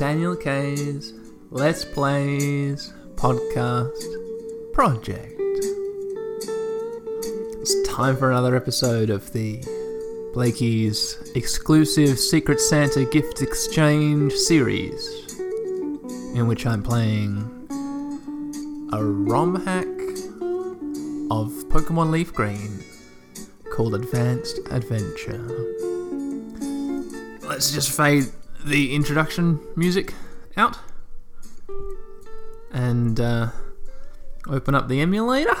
Daniel K's Let's Plays podcast project. It's time for another episode of the Blakey's exclusive Secret Santa gift exchange series, in which I'm playing a ROM hack of Pokemon Leaf Green called Advanced Adventure. Let's just fade the introduction music out and uh, open up the emulator.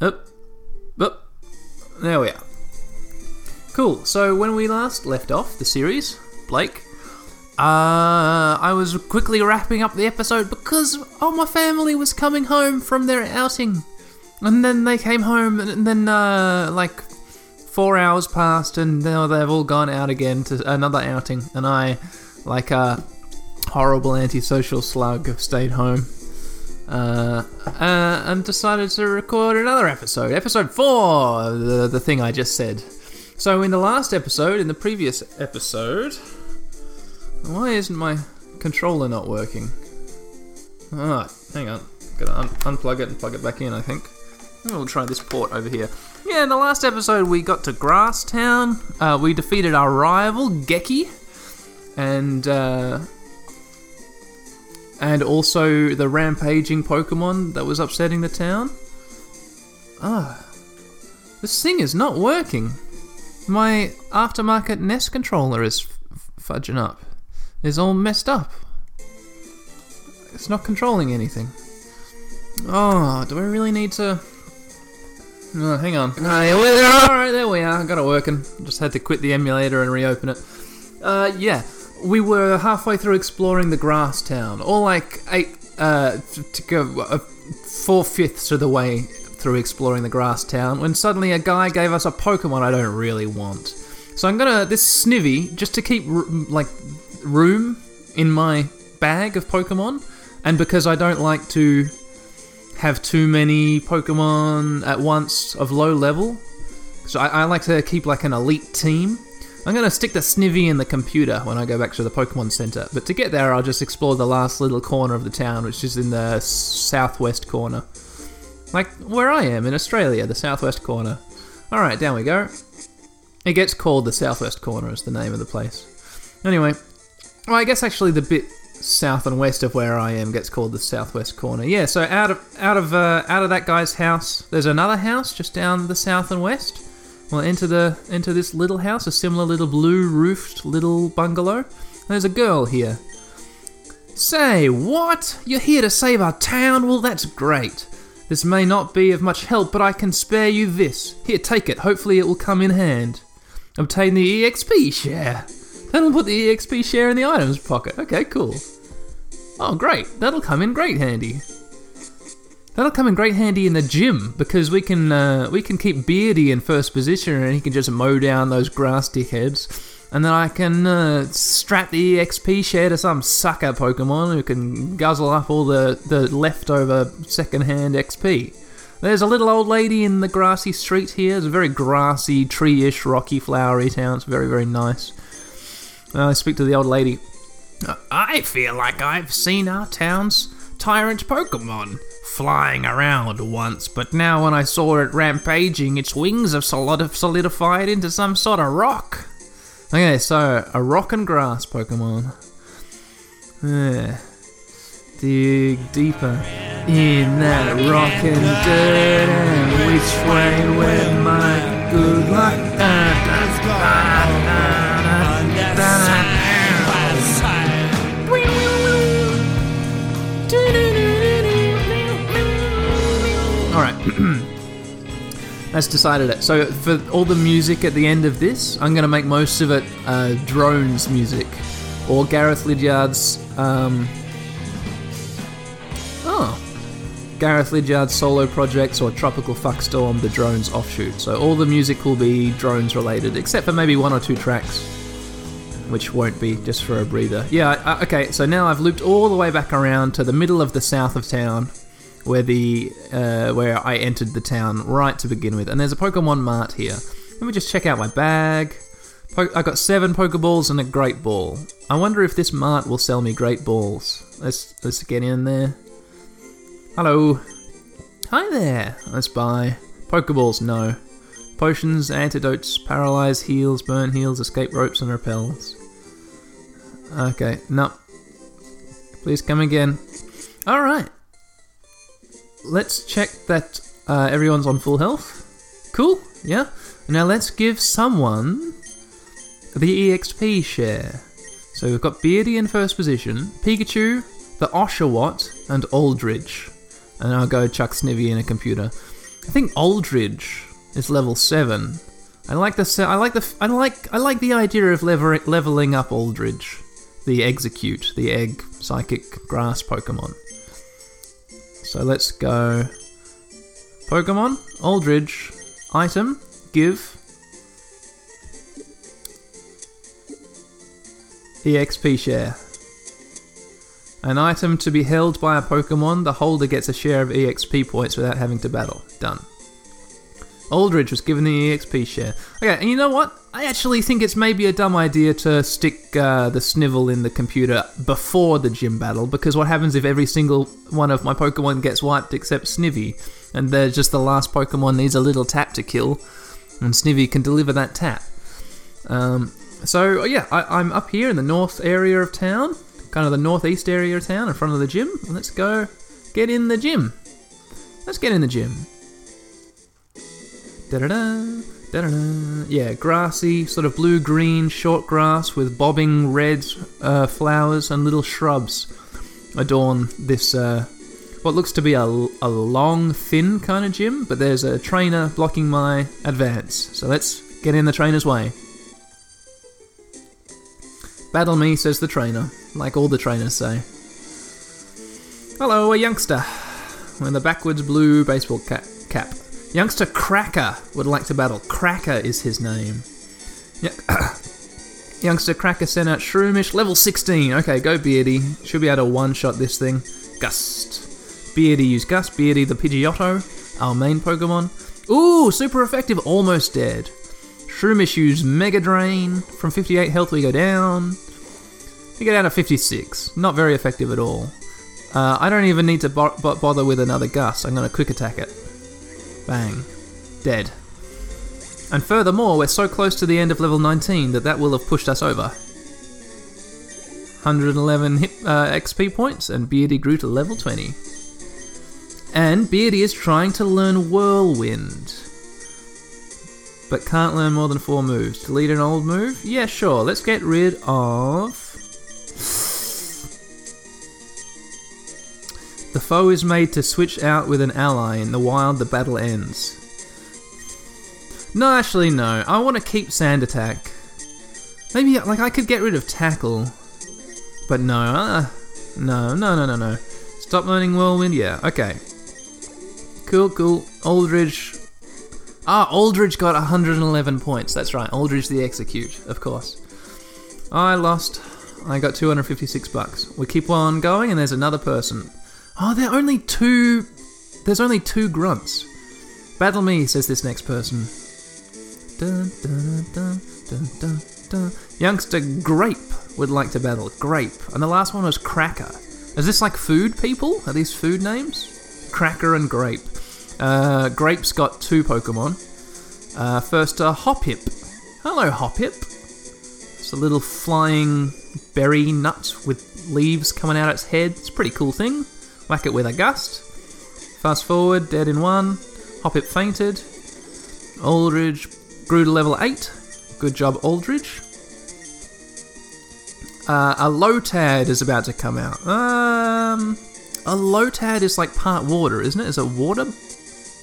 Up, up, there we are. Cool. So when we last left off the series, Blake, uh, I was quickly wrapping up the episode because all my family was coming home from their outing, and then they came home, and then uh, like four hours passed, and now they've all gone out again to another outing, and I, like a horrible antisocial slug, have stayed home. Uh, uh, and decided to record another episode, episode four, the, the thing I just said. So, in the last episode, in the previous episode, why isn't my controller not working? Ah, hang on. Gotta un- unplug it and plug it back in, I think. We'll try this port over here. Yeah, in the last episode, we got to Grasstown. Uh, we defeated our rival, Geki. And, uh, and also the rampaging Pokemon that was upsetting the town. Ah, this thing is not working. My aftermarket NES controller is f- fudging up. It's all messed up. It's not controlling anything. Oh, do I really need to? Oh, hang on. Alright, there we are. Got it working. Just had to quit the emulator and reopen it. Uh, yeah. We were halfway through exploring the grass town, or like eight, uh, to go uh, four fifths of the way through exploring the grass town, when suddenly a guy gave us a Pokemon I don't really want. So I'm gonna this Snivy just to keep r- like room in my bag of Pokemon, and because I don't like to have too many Pokemon at once of low level. So I, I like to keep like an elite team. I'm going to stick the Snivy in the computer when I go back to the Pokemon Center. But to get there, I'll just explore the last little corner of the town, which is in the southwest corner. Like where I am in Australia, the southwest corner. Alright, down we go. It gets called the southwest corner, is the name of the place. Anyway, well, I guess actually the bit south and west of where I am gets called the southwest corner. Yeah, so out of out of uh, out of that guy's house, there's another house just down the south and west. Well, enter the into this little house, a similar little blue roofed little bungalow. There's a girl here. Say, what? You're here to save our town? Well, that's great. This may not be of much help, but I can spare you this. Here, take it. Hopefully, it will come in hand. Obtain the EXP share. That'll put the EXP share in the items pocket. Okay, cool. Oh, great. That'll come in great handy. That'll come in great handy in the gym because we can uh, we can keep Beardy in first position and he can just mow down those grass dickheads. And then I can uh, strap the EXP share to some sucker Pokemon who can guzzle up all the, the leftover secondhand XP. There's a little old lady in the grassy street here. It's a very grassy, tree-ish, rocky, flowery town. It's very, very nice. Uh, I speak to the old lady. I feel like I've seen our town's tyrant Pokemon flying around once, but now when I saw it rampaging, its wings have solidified into some sort of rock. Okay, so a rock and grass Pokemon. Yeah. Dig deeper in that rock and dirt, and which way went my good luck? Da, da, da, That's decided it. So for all the music at the end of this, I'm going to make most of it uh, drones music. Or Gareth Liddiard's... Um, oh. Gareth Liddiard's solo projects or Tropical Fuckstorm, the drones offshoot. So all the music will be drones related, except for maybe one or two tracks. Which won't be just for a breather. Yeah, okay, so now I've looped all the way back around to the middle of the south of town where the uh, where I entered the town right to begin with. And there's a Pokemon Mart here. Let me just check out my bag. Po- I got seven Pokeballs and a Great Ball. I wonder if this mart will sell me Great Balls. Let's let's get in there. Hello. Hi there. Let's buy Pokeballs. No. Potions, antidotes, paralyze heals, burn heals, escape ropes, and repels. Okay, no. Please come again. All right. Let's check that uh, everyone's on full health. Cool. Yeah. Now let's give someone the EXP share. So we've got Beardy in first position, Pikachu, the Oshawott, and Aldridge. And I'll go chuck Snivy in a computer. I think Aldridge is level seven. I like the I like the I like I like the idea of lever- leveling up Aldridge, the Exeggcute, the Egg Psychic Grass Pokemon. So let's go. Pokemon Aldridge item give EXP share. An item to be held by a Pokemon, the holder gets a share of EXP points without having to battle. Done. Aldridge was given the EXP share. Okay, and you know what? I actually think it's maybe a dumb idea to stick uh, the Snivy in the computer before the gym battle, because what happens if every single one of my Pokemon gets wiped except Snivy, and they're just the last Pokemon needs a little tap to kill, and Snivy can deliver that tap. Um, so yeah, I, I'm up here in the north area of town, kind of the northeast area of town, in front of the gym. Let's go get in the gym. Let's get in the gym. Da-da-da, da-da-da. Yeah, grassy, sort of blue-green, short grass with bobbing red uh, flowers and little shrubs adorn this, uh, what looks to be a, a long, thin kind of gym, but there's a trainer blocking my advance. So let's get in the trainer's way. Battle me, says the trainer, like all the trainers say. Hello, a youngster with a backwards blue baseball cap. cap. Youngster Cracker would like to battle. Cracker is his name. Yeah. Youngster Cracker sent out Shroomish, level 16. Okay, go Beardy. Should be able to one shot this thing. Gust. Beardy use Gust. Beardy the Pidgeotto, our main Pokemon. Ooh, super effective, almost dead. Shroomish use Mega Drain. From 58 health, we go down. We get down to 56. Not very effective at all. Uh, I don't even need to bo- bo- bother with another Gust. I'm going to quick attack it. Bang. Dead. And furthermore, we're so close to the end of level 19 that that will have pushed us over. 111 hit, uh, XP points, and Beardy grew to level 20. And Beardy is trying to learn Whirlwind. But can't learn more than four moves. Delete an old move? Yeah, sure. Let's get rid of. The foe is made to switch out with an ally. In the wild, the battle ends. No, actually, no. I want to keep Sand Attack. Maybe, like, I could get rid of Tackle. But no, uh, no, no, no, no, no. Stop learning Whirlwind? Yeah, okay. Cool, cool. Aldridge. Ah, Aldridge got 111 points. That's right. Aldridge the Exeggcute, of course. I lost. I got 256 bucks. We keep on going, and there's another person. Oh, there are only two. There's only two grunts. Battle me, says this next person. Dun, dun, dun. Youngster Grape would like to battle. Grape. And the last one was Cracker. Is this like food people? Are these food names? Cracker and Grape. Uh, Grape's got two Pokemon. Uh, first, uh, Hoppip. Hello, Hoppip. It's a little flying berry nut with leaves coming out its head. It's a pretty cool thing. Whack it with a gust. Fast forward, dead in one. Hoppip fainted. Aldridge grew to level 8. Good job, Aldridge. Uh, a Lotad is about to come out. Um, a Lotad is like part water, isn't it? Is it a water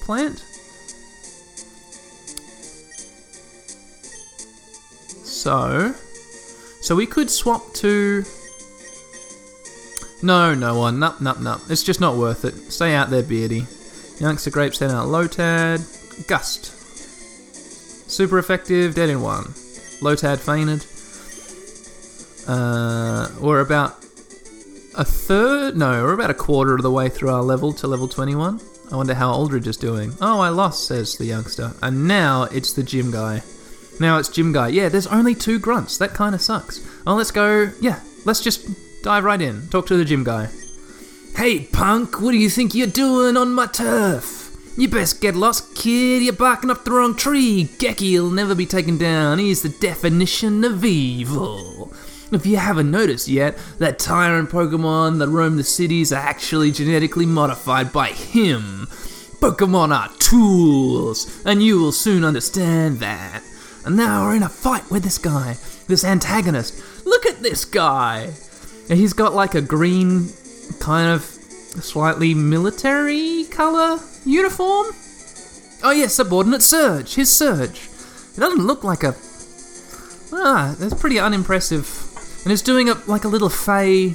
plant? So, so we could swap to. No, no one. Nup, nup, nup. It's just not worth it. Stay out there, Beardy. Youngster Grape sent out Lotad. Gust. Super effective, dead in one. Lotad fainted. Uh, we're about a third. No, we're about a quarter of the way through our level to level 21. I wonder how Aldridge is doing. Oh, I lost, says the youngster. And now it's the gym guy. Now it's Gym Guy. Yeah, there's only two grunts. That kind of sucks. Oh, let's go. Yeah, let's just dive right in. Talk to the Gym Guy. Hey, punk, what do you think you're doing on my turf? You best get lost, kid. You're barking up the wrong tree. Geki will never be taken down. He's the definition of evil. If you haven't noticed yet, that tyrant Pokemon that roam the cities are actually genetically modified by him. Pokemon are tools, and you will soon understand that. And now we're in a fight with this guy, this antagonist. Look at this guy! And he's got like a green, kind of slightly military colour uniform. Oh yeah, subordinate Surge. His Surge. It doesn't look like a. Ah, that's pretty unimpressive. And it's doing a like a little fey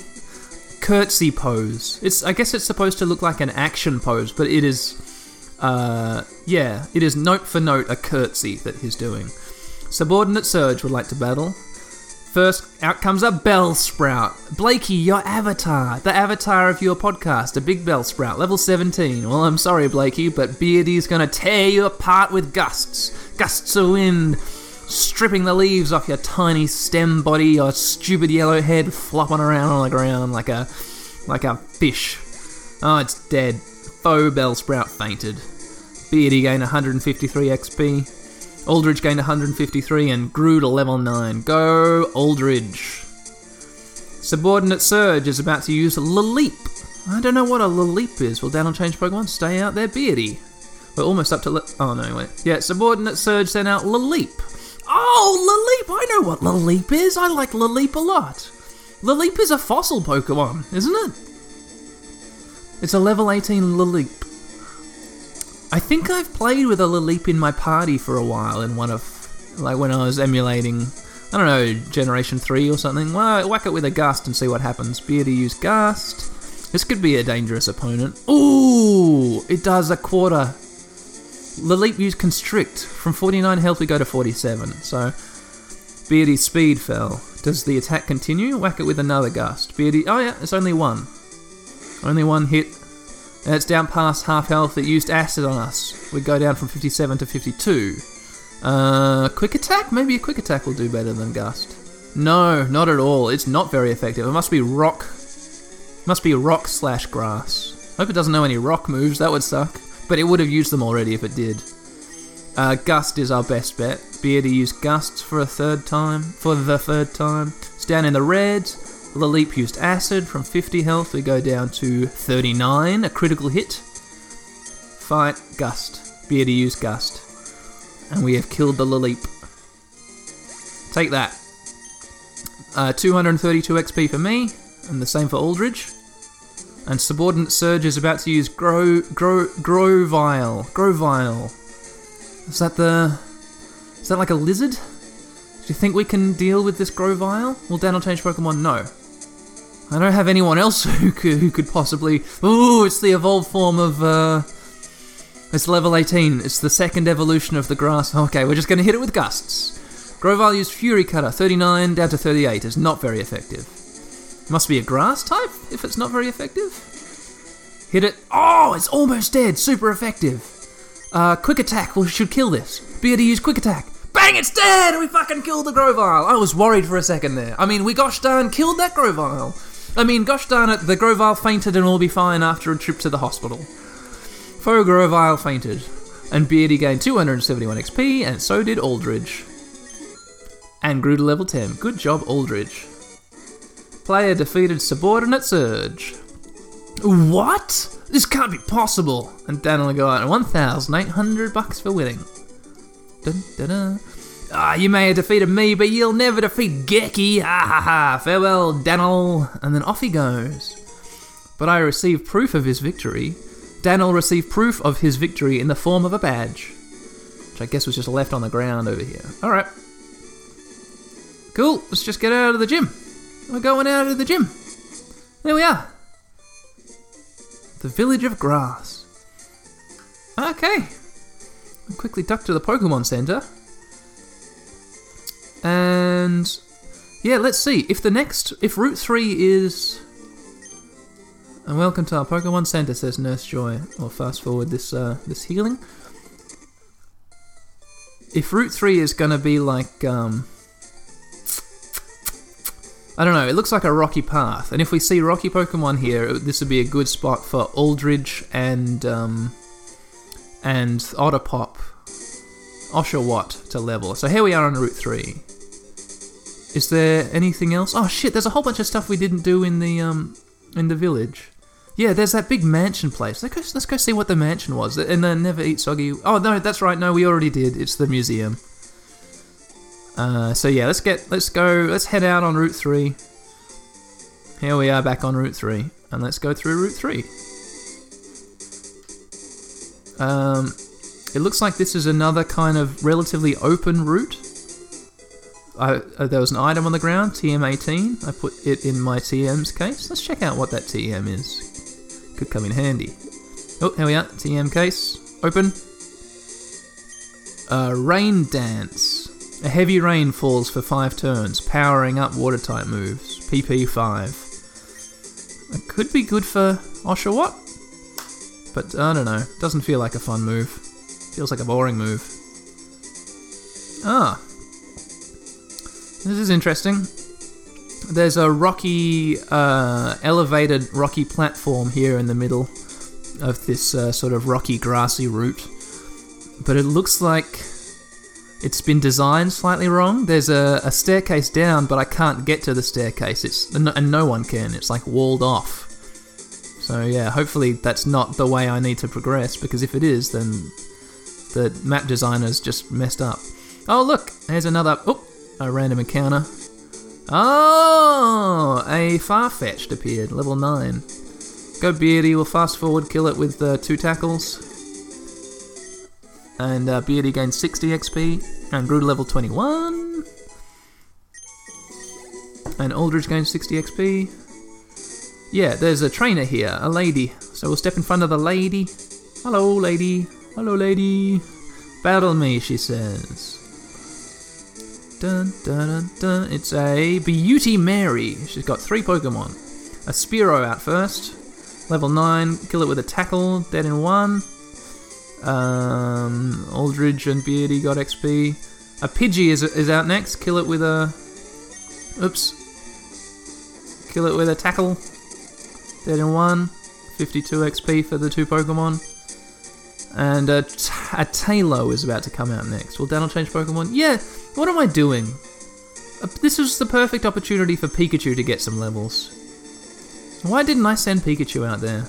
curtsy pose. It's I guess it's supposed to look like an action pose, but it is. Uh, yeah, it is note for note a curtsy that he's doing. Subordinate Surge would like to battle. First, out comes a Bellsprout. Blakey, your avatar. The avatar of your podcast, a big Bellsprout, level 17. Well, I'm sorry, Blakey, but Beardy's gonna tear you apart with gusts. Gusts of wind, stripping the leaves off your tiny stem body, your stupid yellow head flopping around on the ground like a like a fish. Oh, it's dead. Foe Bellsprout fainted. Beardy gained 153 XP. Aldridge gained 153 and grew to level 9. Go, Aldridge. Subordinate Surge is about to use Lileep. I don't know what a Lileep is. Will Daniel change Pokemon? Stay out there, Beardy. We're almost up to. Le- oh, no, wait. Yeah, Subordinate Surge sent out Lileep. Oh, Lileep! I know what Lileep is. I like Lileep a lot. Lileep is a fossil Pokemon, isn't it? It's a level 18 Lileep. I think I've played with a Lileep in my party for a while in one of, like when I was emulating, I don't know, Generation 3 or something. Well, whack it with a Gust and see what happens. Beardy use Gust. This could be a dangerous opponent. Ooh, it does a quarter. Lileep used Constrict. From 49 health we go to 47, so Beardy's speed fell. Does the attack continue? Whack it with another Gust. Beardy, oh yeah, it's only one. Only one hit and it's down past half health. It used acid on us. We go down from 57 to 52. Uh, quick attack? Maybe a quick attack will do better than gust. No, not at all. It's not very effective. It must be rock. Must be rock slash grass. Hope it doesn't know any rock moves. That would suck. But it would have used them already if it did. Uh, gust is our best bet. Beardy used gusts for a third time. For the third time. It's down in the red. Lileep used acid. From 50 health, we go down to 39, a critical hit. Fight Gust. Beardy used Gust. And we have killed the Lileep. Take that. Uh, 232 XP for me, and the same for Aldridge. And Subordinate Surge is about to use Grow Grow Grovyle. Grovyle. Is that the Is that like a lizard? Do you think we can deal with this Grovyle? Will Daniel change Pokemon? No. I don't have anyone else who could, who could possibly. Ooh, it's the evolved form of. Uh, it's level 18. It's the second evolution of the grass. Okay, we're just going to hit it with gusts. Grovyle used Fury Cutter, 39 down to 38. is not very effective. Must be a grass type if it's not very effective. Hit it. Oh, it's almost dead. Super effective. Uh, quick attack well, should kill this. Beardy use quick attack. Bang, it's dead! We fucking killed the Grovyle. I was worried for a second there. I mean, we gosh darn killed that Grovyle. I mean, gosh darn it, the Grovyle fainted and will be fine after a trip to the hospital. Foe Grovyle fainted, and Beardy gained 271 XP, and so did Aldridge. And grew to level 10. Good job, Aldridge. Player defeated Subordinate Surge. What? This can't be possible! And Daniel got 1,800 bucks for winning. Dun, dun, dun. Ah, you may have defeated me, but you'll never defeat Geki. Ha ha ha. Farewell, Daniel. And then off he goes. But I received proof of his victory. Daniel received proof of his victory in the form of a badge, which I guess was just left on the ground over here. All right. Cool. Let's just get out of the gym. We're going out of the gym. There we are. The village of grass. Okay. I'll quickly duck to the Pokemon Center. And yeah, let's see if the next if Route Three is. And welcome to our Pokemon Center, says Nurse Joy. Or fast forward this uh, this healing. if Route Three is gonna be like um, I don't know. It looks like a rocky path, and if we see rocky Pokemon here, this would be a good spot for Aldridge and um, and Otterpop, Oshawott to level. So here we are on Route Three. Is there anything else? Oh shit! There's a whole bunch of stuff we didn't do in the um in the village. Yeah, there's that big mansion place. Let's go, let's go see what the mansion was. And the Never Eat Soggy. Oh no, that's right. No, we already did. It's the museum. Uh, so yeah, let's get let's go let's head out on Route Three. Here we are back on Route Three, and let's go through Route Three. Um, it looks like this is another kind of relatively open route. I, uh, there was an item on the ground, TM18. I put it in my TM's case. Let's check out what that TM is. Could come in handy. Oh, here we are. TM case. Open. Uh, rain Dance. A heavy rain falls for 5 turns, powering up water type moves. PP5. It could be good for Oshawott, but I don't know. Doesn't feel like a fun move. Feels like a boring move. Ah. This is interesting. There's a rocky, uh, elevated rocky platform here in the middle of this uh, sort of rocky, grassy route. But it looks like it's been designed slightly wrong. There's a, a staircase down, but I can't get to the staircase. It's and no one can. It's like walled off. So yeah, hopefully that's not the way I need to progress. Because if it is, then the map designer's just messed up. Oh look, there's another. Oh, a random encounter. Oh, a Farfetch'd appeared, level nine. Go Beardy, we'll fast forward, kill it with uh, two tackles. And uh, Beardy gains 60 XP, and grew to level 21. And Aldridge gains 60 XP. Yeah, there's a trainer here, a lady. So we'll step in front of the lady. Hello, lady. Hello, lady. Battle me, she says. Dun, dun, dun, dun. It's a Beauty Mary. She's got three Pokemon. A Spearow out first. Level 9. Kill it with a tackle. Dead in one. Um, Aldridge and Beardy got XP. A Pidgey is, is out next. Kill it with a. Oops. Kill it with a tackle. Dead in one. 52 XP for the two Pokemon. And a, t- a Taillow is about to come out next. Will Daniel change Pokemon? Yeah, what am I doing? Uh, this was the perfect opportunity for Pikachu to get some levels. Why didn't I send Pikachu out there?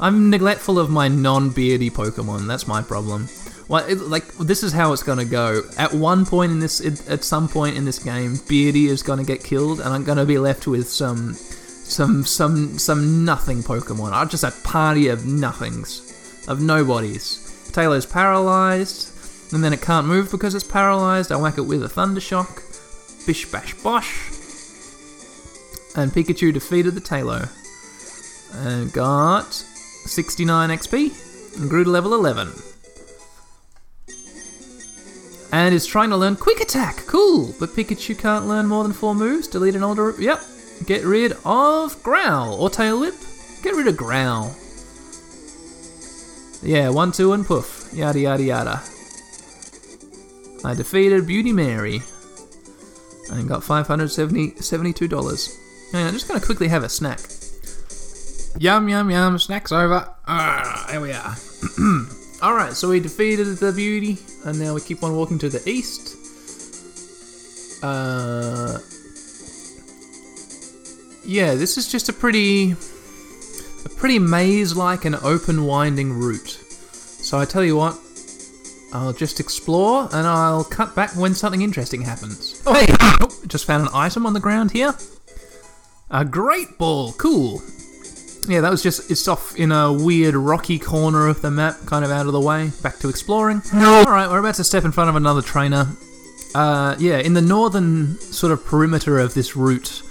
I'm neglectful of my non-beardy Pokemon. That's my problem. It, like this is how it's gonna go. At one point in this, it, at some point in this game, Beardy is gonna get killed, and I'm gonna be left with some, some, some, some nothing Pokemon. I'm just a party of nothings, of nobodies. Taillow's paralyzed, and then it can't move because it's paralyzed. I whack it with a Thunder Shock, bish bash bosh, and Pikachu defeated the Taillow and got 69 XP and grew to level 11. And is trying to learn Quick Attack. Cool. But Pikachu can't learn more than four moves. Delete an older. Yep. Get rid of Growl or Tail Whip. Get rid of Growl. Yeah, one, two, and poof. Yada, yada, yada. I defeated Beauty Mary and got $572. Hang on, I'm just going to quickly have a snack. Yum, yum, yum. Snacks over. Ah, here we are. Alright, so we defeated the beauty, and now we keep on walking to the east. Uh, yeah, this is just a pretty, a pretty maze-like and open, winding route. So I tell you what, I'll just explore, and I'll cut back when something interesting happens. Oh, hey! Oh, just found an item on the ground here. A great ball, cool yeah, that was just it's off in a weird rocky corner of the map, kind of out of the way. Back to exploring. All right, we're about to step in front of another trainer. Uh, yeah, in the northern sort of perimeter of this route,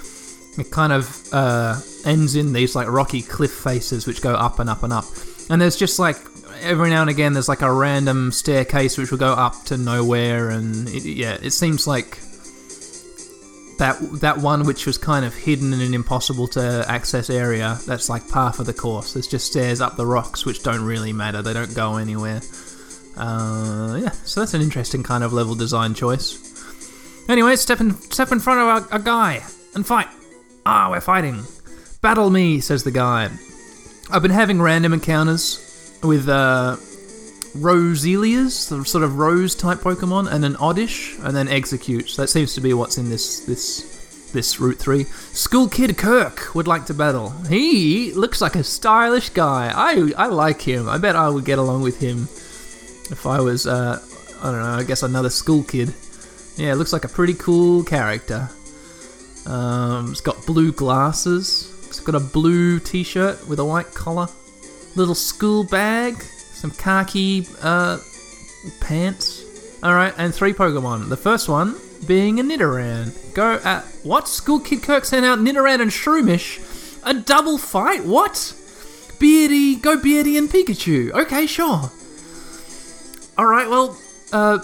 it kind of uh, ends in these like rocky cliff faces which go up and up and up. And there's just like every now and again there's like a random staircase which will go up to nowhere, and it, yeah, it seems like that that one which was kind of hidden in an impossible to access area that's like par for the course there's just stairs up the rocks which don't really matter they don't go anywhere Uh, yeah, so that's an interesting kind of level design choice. Anyway, step in, step in front of a, a guy and fight. Ah, we're fighting. Battle me, says the guy. I've been having random encounters with uh, Roselias, the sort of rose type Pokemon, and an Oddish, and then Exeggcute. So that seems to be what's in this this this Route 3. School Kid Kirk would like to battle. He looks like a stylish guy. I I like him. I bet I would get along with him if I was, uh, I don't know, I guess another school kid. Yeah, looks like a pretty cool character. Um, it's got blue glasses. It's got a blue t-shirt with a white collar. Little school bag. Some khaki uh, pants. Alright, and three Pokemon. The first one being a Nidoran. Go at... What? School Kid Kirk sent out Nidoran and Shroomish? A double fight? What? Beardy, go Beardy and Pikachu. Okay, sure. Alright, well, uh...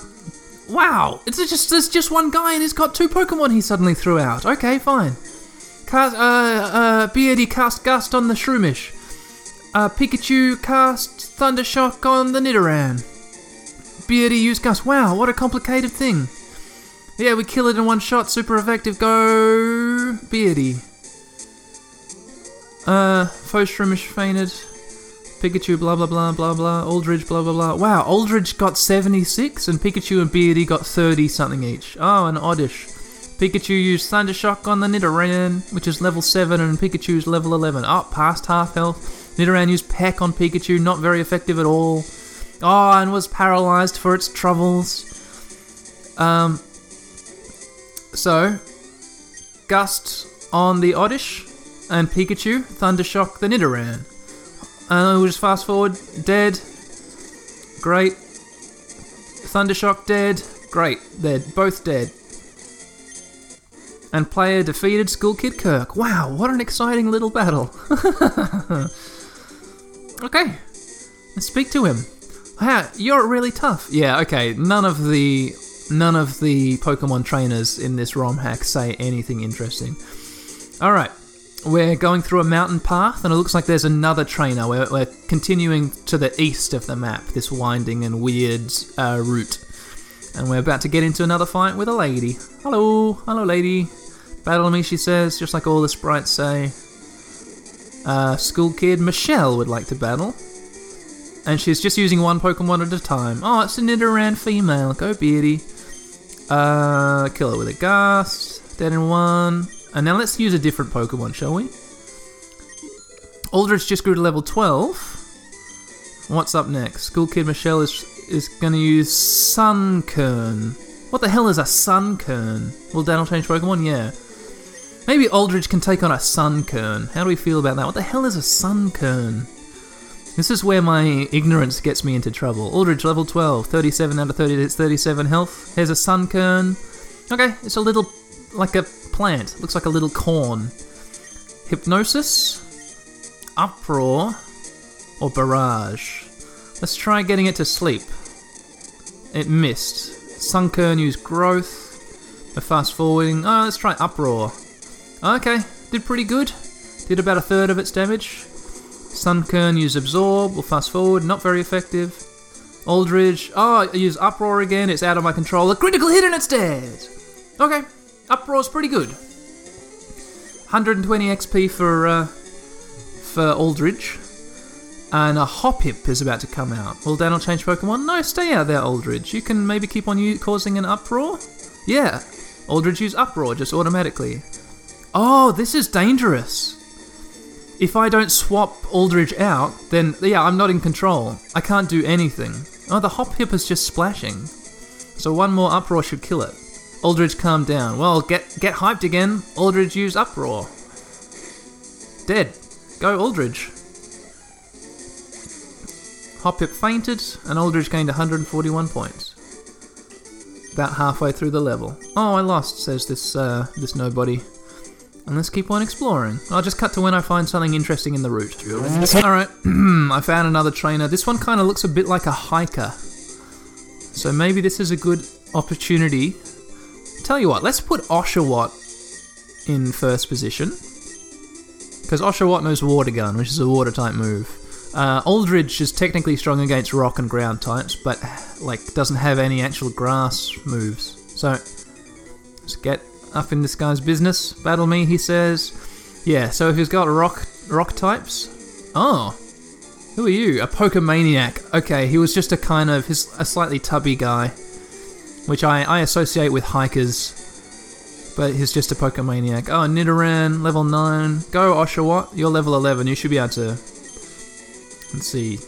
Wow, it's just there's just one guy and he's got two Pokemon he suddenly threw out. Okay, fine. Cast, uh, uh, Beardy cast Gust on the Shroomish. Uh, Pikachu cast Thundershock on the Nidoran. Beardy used Gust. Wow, what a complicated thing. Yeah, we kill it in one shot. Super effective. Go Beardy. Uh, Foe Shroomish fainted. Pikachu, blah blah blah blah blah. Aldridge, blah blah blah. Wow, Aldridge got 76 and Pikachu and Beardy got 30 something each. Oh, and Oddish. Pikachu used Thundershock on the Nidoran, which is level 7, and Pikachu's level 11. Up oh, past half health. Nidoran used Peck on Pikachu, not very effective at all. Oh, and was paralyzed for its troubles. Um, so, Gust on the Oddish, and Pikachu, Thundershock the Nidoran. And we'll just fast forward. Dead. Great. Thundershock dead. Great. They're both dead. And player defeated School Kid Kirk. Wow, what an exciting little battle. okay. Let's speak to him. Wow, you're really tough. Yeah, okay. None of the none of the Pokemon trainers in this ROM hack say anything interesting. Alright. We're going through a mountain path, and it looks like there's another trainer. We're, we're continuing to the east of the map, this winding and weird uh, route. And we're about to get into another fight with a lady. Hello, hello, lady. Battle me, she says, just like all the sprites say. Uh, school kid Michelle would like to battle. And she's just using one Pokemon at a time. Oh, it's a Nidoran female. Go, Beardy. Uh, kill her with a Gust. Dead in one. And now let's use a different Pokemon, shall we? Aldridge just grew to level 12. What's up next? School Kid Michelle is is going to use Sunkern. What the hell is a Sunkern? Will Daniel change Pokemon? Yeah. Maybe Aldridge can take on a Sunkern. How do we feel about that? What the hell is a Sunkern? This is where my ignorance gets me into trouble. Aldridge, level 12, 37 out of 30, it's 37 health. Here's a Sunkern. Okay, it's a little, like a plant. Looks like a little corn. Hypnosis, Uproar, or Barrage. Let's try getting it to sleep. It missed. Sunkern used Growth. We're fast forwarding. Oh, let's try Uproar. Okay, did pretty good. Did about a third of its damage. Sunkern used Absorb. We'll fast forward. Not very effective. Aldridge. Oh, I use Uproar again. It's out of my control. A critical hit and it's dead. Okay, Uproar's pretty good. 120 XP for uh, for Aldridge. And a Hoppip is about to come out. Will Daniel change Pokemon? No, stay out there, Aldridge. You can maybe keep on u- causing an uproar? Yeah. Aldridge use Uproar just automatically. Oh, this is dangerous. If I don't swap Aldridge out, then yeah, I'm not in control. I can't do anything. Oh, the Hoppip is just splashing. So one more Uproar should kill it. Aldridge calmed down. Well, get get hyped again. Aldridge used Uproar. Dead. Go Aldridge. Hoppip fainted, and Aldridge gained 141 points. About halfway through the level. Oh, I lost, says this uh, this nobody. And let's keep on exploring. I'll just cut to when I find something interesting in the route. Alright, I found another trainer. This one kind of looks a bit like a hiker. So maybe this is a good opportunity. Tell you what, let's put Oshawott in first position. Because Oshawott knows Water Gun, which is a water type move. Uh, Aldridge is technically strong against rock and ground types, but like doesn't have any actual grass moves. So let's get up in this guy's business. Battle me, he says. Yeah. So if he's got rock rock types, oh, who are you? A Pokemaniac. Okay, he was just a kind of he's a slightly tubby guy, which I I associate with hikers. But he's just a Pokemaniac. Oh, Nidoran, level 9. Go, Oshawott. You're level 11. You should be able to Let's see.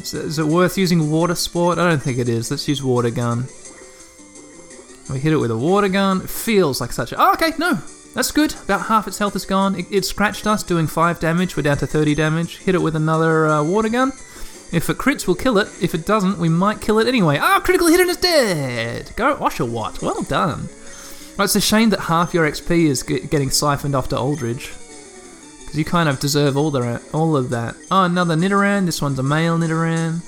Is, is it worth using water sport? I don't think it is. Let's use water gun. We hit it with a water gun. It feels like such a. Oh, okay, no. That's good. About half its health is gone. It, it scratched us, doing 5 damage. We're down to 30 damage. Hit it with another uh, water gun. If it crits, we'll kill it. If it doesn't, we might kill it anyway. Ah, oh, critical hit and it's dead! Go Oshawott. Well done. Well, it's a shame that half your XP is getting siphoned off to Aldridge. Because you kind of deserve all, the, all of that. Oh, another Nidoran. This one's a male Nidoran.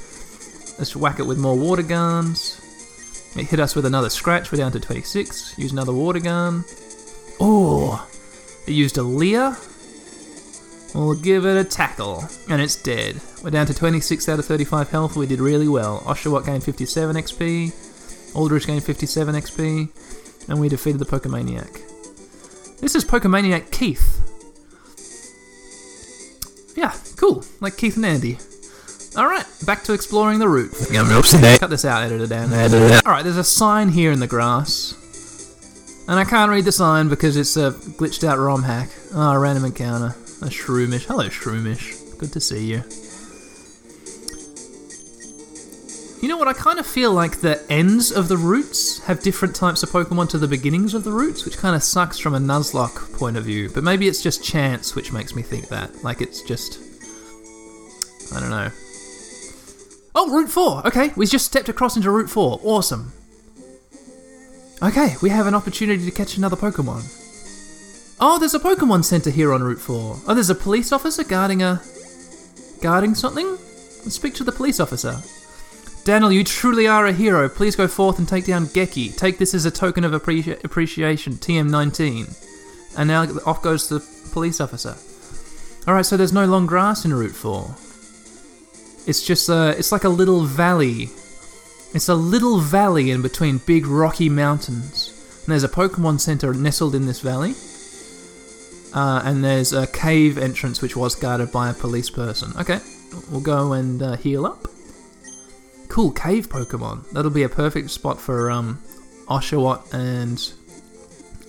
Let's whack it with more water guns. It hit us with another scratch. We're down to 26. Use another water gun. Oh, it used a Leer. We'll give it a tackle, and it's dead. We're down to 26 out of 35 health. We did really well. Oshawott gained 57 XP. Aldridge gained 57 XP. And we defeated the Pokemaniac. This is Pokemaniac Keith. Yeah, cool. Like Keith and Andy. Alright, back to exploring the route. Cut this out, editor Dan. Alright, there's a sign here in the grass. And I can't read the sign because it's a glitched out ROM hack. Ah, oh, random encounter. A Shroomish. Hello, Shroomish. Good to see you. You know what? I kind of feel like the ends of the routes have different types of Pokemon to the beginnings of the routes, which kind of sucks from a Nuzlocke point of view. But maybe it's just chance which makes me think that. Like it's just. I don't know. Oh, Route 4! Okay, we just stepped across into Route 4. Awesome. Okay, we have an opportunity to catch another Pokemon. Oh, there's a Pokemon Center here on Route 4. Oh, there's a police officer guarding a. guarding something? Let's speak to the police officer. Daniel, you truly are a hero. Please go forth and take down Geki. Take this as a token of appreci- appreciation, TM19. And now off goes the police officer. Alright, so there's no long grass in Route 4. It's just a, it's like a little valley. It's a little valley in between big rocky mountains. And there's a Pokemon Center nestled in this valley. Uh, and there's a cave entrance which was guarded by a police person. Okay, we'll go and uh, heal up cool cave Pokemon. That'll be a perfect spot for um, Oshawott and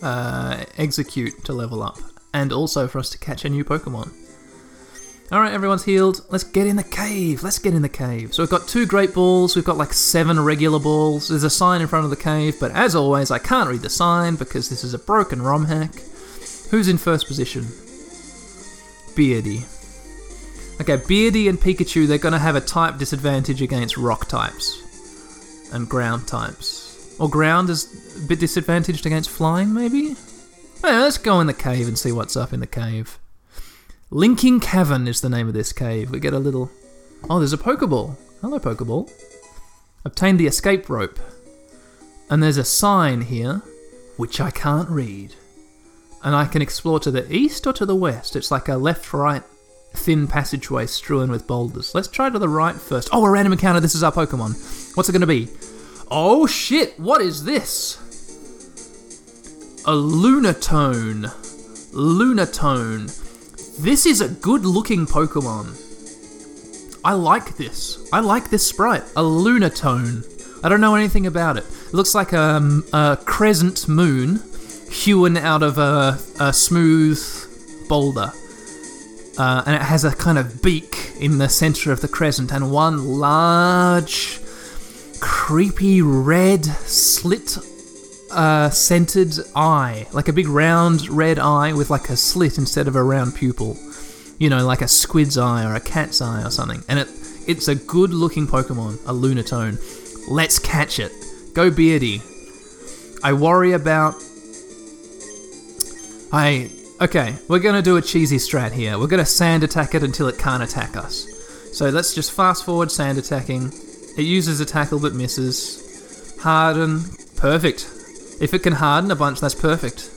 uh, Exeggcute to level up, and also for us to catch a new Pokemon. Alright, everyone's healed. Let's get in the cave. Let's get in the cave. So we've got two great balls. We've got like seven regular balls. There's a sign in front of the cave, but as always, I can't read the sign because this is a broken ROM hack. Who's in first position? Beardy. Okay, Beardy and Pikachu, they're going to have a type disadvantage against rock types and ground types. Or ground is a bit disadvantaged against flying, maybe? Let's go in the cave and see what's up in the cave. Linking Cavern is the name of this cave. We get a little. Oh, there's a Pokeball. Hello, Pokeball. Obtained the escape rope. And there's a sign here, which I can't read. And I can explore to the east or to the west. It's like a left right thin passageway strewn with boulders. Let's try to the right first. Oh, a random encounter. This is our Pokemon. What's it going to be? Oh shit, what is this? A Lunatone. Lunatone. This is a good looking Pokemon. I like this. I like this sprite. A Lunatone. I don't know anything about it. It looks like a, a crescent moon hewn out of a, a smooth boulder. Uh, and it has a kind of beak in the center of the crescent and one large, creepy red slit uh, centered eye, like a big round red eye with like a slit instead of a round pupil. You know, like a squid's eye or a cat's eye or something. And it it's a good looking Pokemon, a Lunatone. Let's catch it. Go Beardy. I worry about. I Okay, we're to do a cheesy strat here. We're to sand attack it until it can't attack us. So let's just fast forward sand attacking. It uses a tackle but misses. Harden. Perfect. If it can harden a bunch, that's perfect.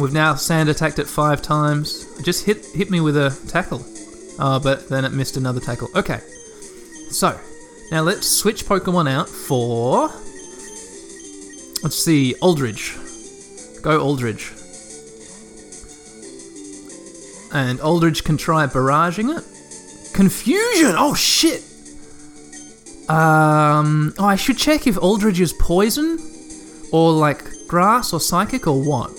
We've now sand attacked it five times. Just hit hit me with a tackle. Oh, but then it missed another tackle. Okay. So, now let's switch Pokemon out for. Let's see, Aldridge. Go Aldridge. And Aldridge can try barraging it. Confusion! Oh shit! Um. Oh, I should check if Aldridge is poison, or like grass or psychic or what.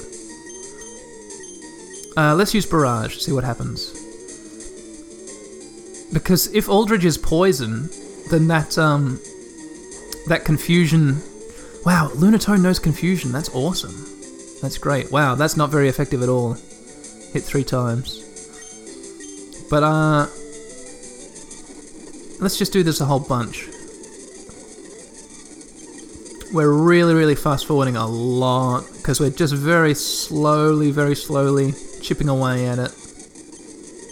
Uh, let's use barrage. See what happens. Because if Aldridge is poison, then that um that confusion. Wow, Lunatone knows confusion. That's awesome. That's great. Wow, that's not very effective at all. Hit three times. But uh, let's just do this a whole bunch. We're really, really fast forwarding a lot because we're just very slowly, very slowly chipping away at it.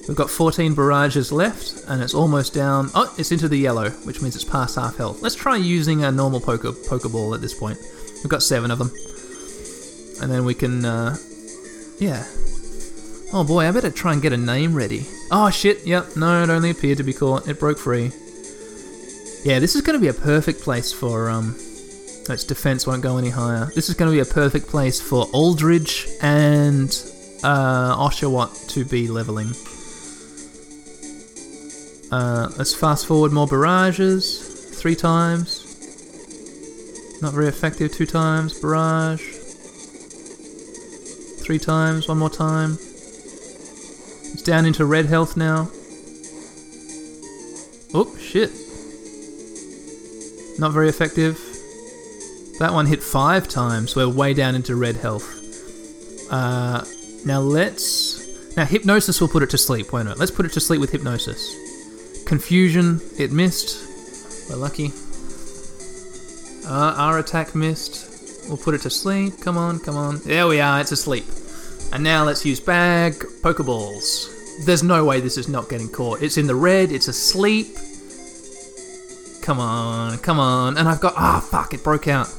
We've got 14 barrages left, and it's almost down. Oh, it's into the yellow, which means it's past half health. Let's try using a normal poker Pokeball at this point. We've got seven of them, and then we can, uh, yeah. Oh boy, I better try and get a name ready. Oh shit! Yep, no, it only appeared to be caught. It broke free. Yeah, this is going to be a perfect place for um. Its defense won't go any higher. This is going to be a perfect place for Aldridge and uh, Oshawott to be leveling. Uh, let's fast forward more barrages. Three times. Not very effective. Two times. Barrage. Three times. One more time. It's down into red health now. Oh, shit. Not very effective. That one hit five times. We're way down into red health. Uh, now let's. Now, hypnosis will put it to sleep, won't it? Let's put it to sleep with hypnosis. Confusion, it missed. We're lucky. Uh, our attack missed. We'll put it to sleep. Come on, come on. There we are, it's asleep. And now let's use bag Pokeballs. There's no way this is not getting caught. It's in the red, it's asleep. Come on, come on. And I've got. Ah, oh, fuck, it broke out.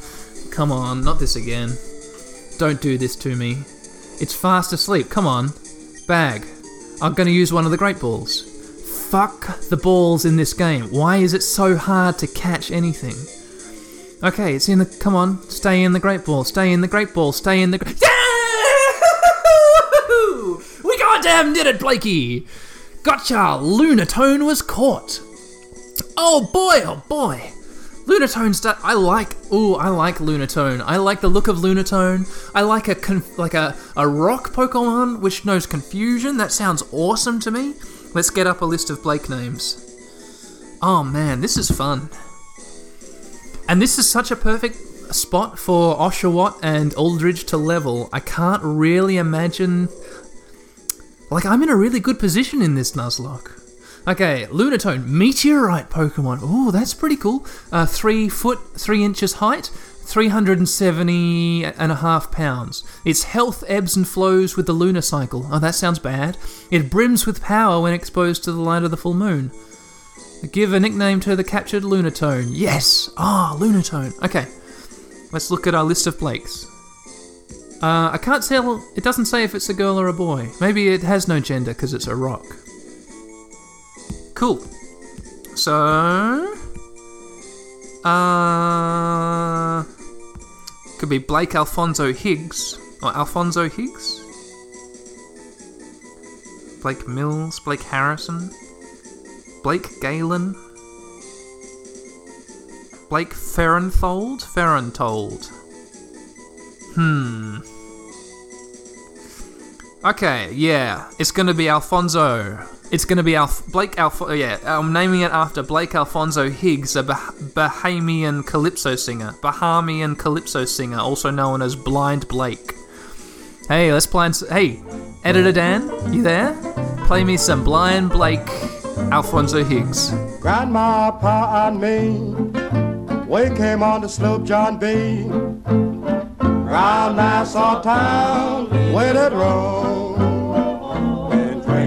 Come on, not this again. Don't do this to me. It's fast asleep. Come on. Bag. I'm going to use one of the great balls. Fuck the balls in this game. Why is it so hard to catch anything? Okay, it's in the. Come on. Stay in the great ball. Stay in the great ball. Stay in the. Yeah! We goddamn did it, Blakey! Gotcha! Lunatone was caught. Oh boy, oh boy. Lunatone. I like. Ooh, I like Lunatone. I like the look of Lunatone. I like a conf- like a a rock Pokemon which knows confusion. That sounds awesome to me. Let's get up a list of Blake names. Oh man, this is fun. And this is such a perfect spot for Oshawott and Aldridge to level. I can't really imagine. Like, I'm in a really good position in this Nuzlocke. Okay, Lunatone, meteorite Pokemon. Oh, that's pretty cool. Uh, three foot, three inches height, 370 and a half pounds. Its health ebbs and flows with the lunar cycle. Oh, that sounds bad. It brims with power when exposed to the light of the full moon. Give a nickname to the captured Lunatone. Yes! Ah, Lunatone. Okay, let's look at our list of Blakes. Uh, I can't tell, it doesn't say if it's a girl or a boy. Maybe it has no gender because it's a rock. Cool. So. Uh. Could be Blake Alfonso Higgs. Or Alfonso Higgs? Blake Mills, Blake Harrison, Blake Galen, Blake Farenthold, Farenthold. Hmm. Okay, yeah, it's gonna be Alfonso. It's gonna be Alf- Blake Alf- oh, Yeah, I'm naming it after Blake Alfonso Higgs, a bah- Bahamian calypso singer. Bahamian calypso singer, also known as Blind Blake. Hey, let's play. S- hey, editor Dan, you there? Play me some Blind Blake Alfonso Higgs. Grandma, Pa, and me, we came on the sloop John B. Round Nassau town, where it roll.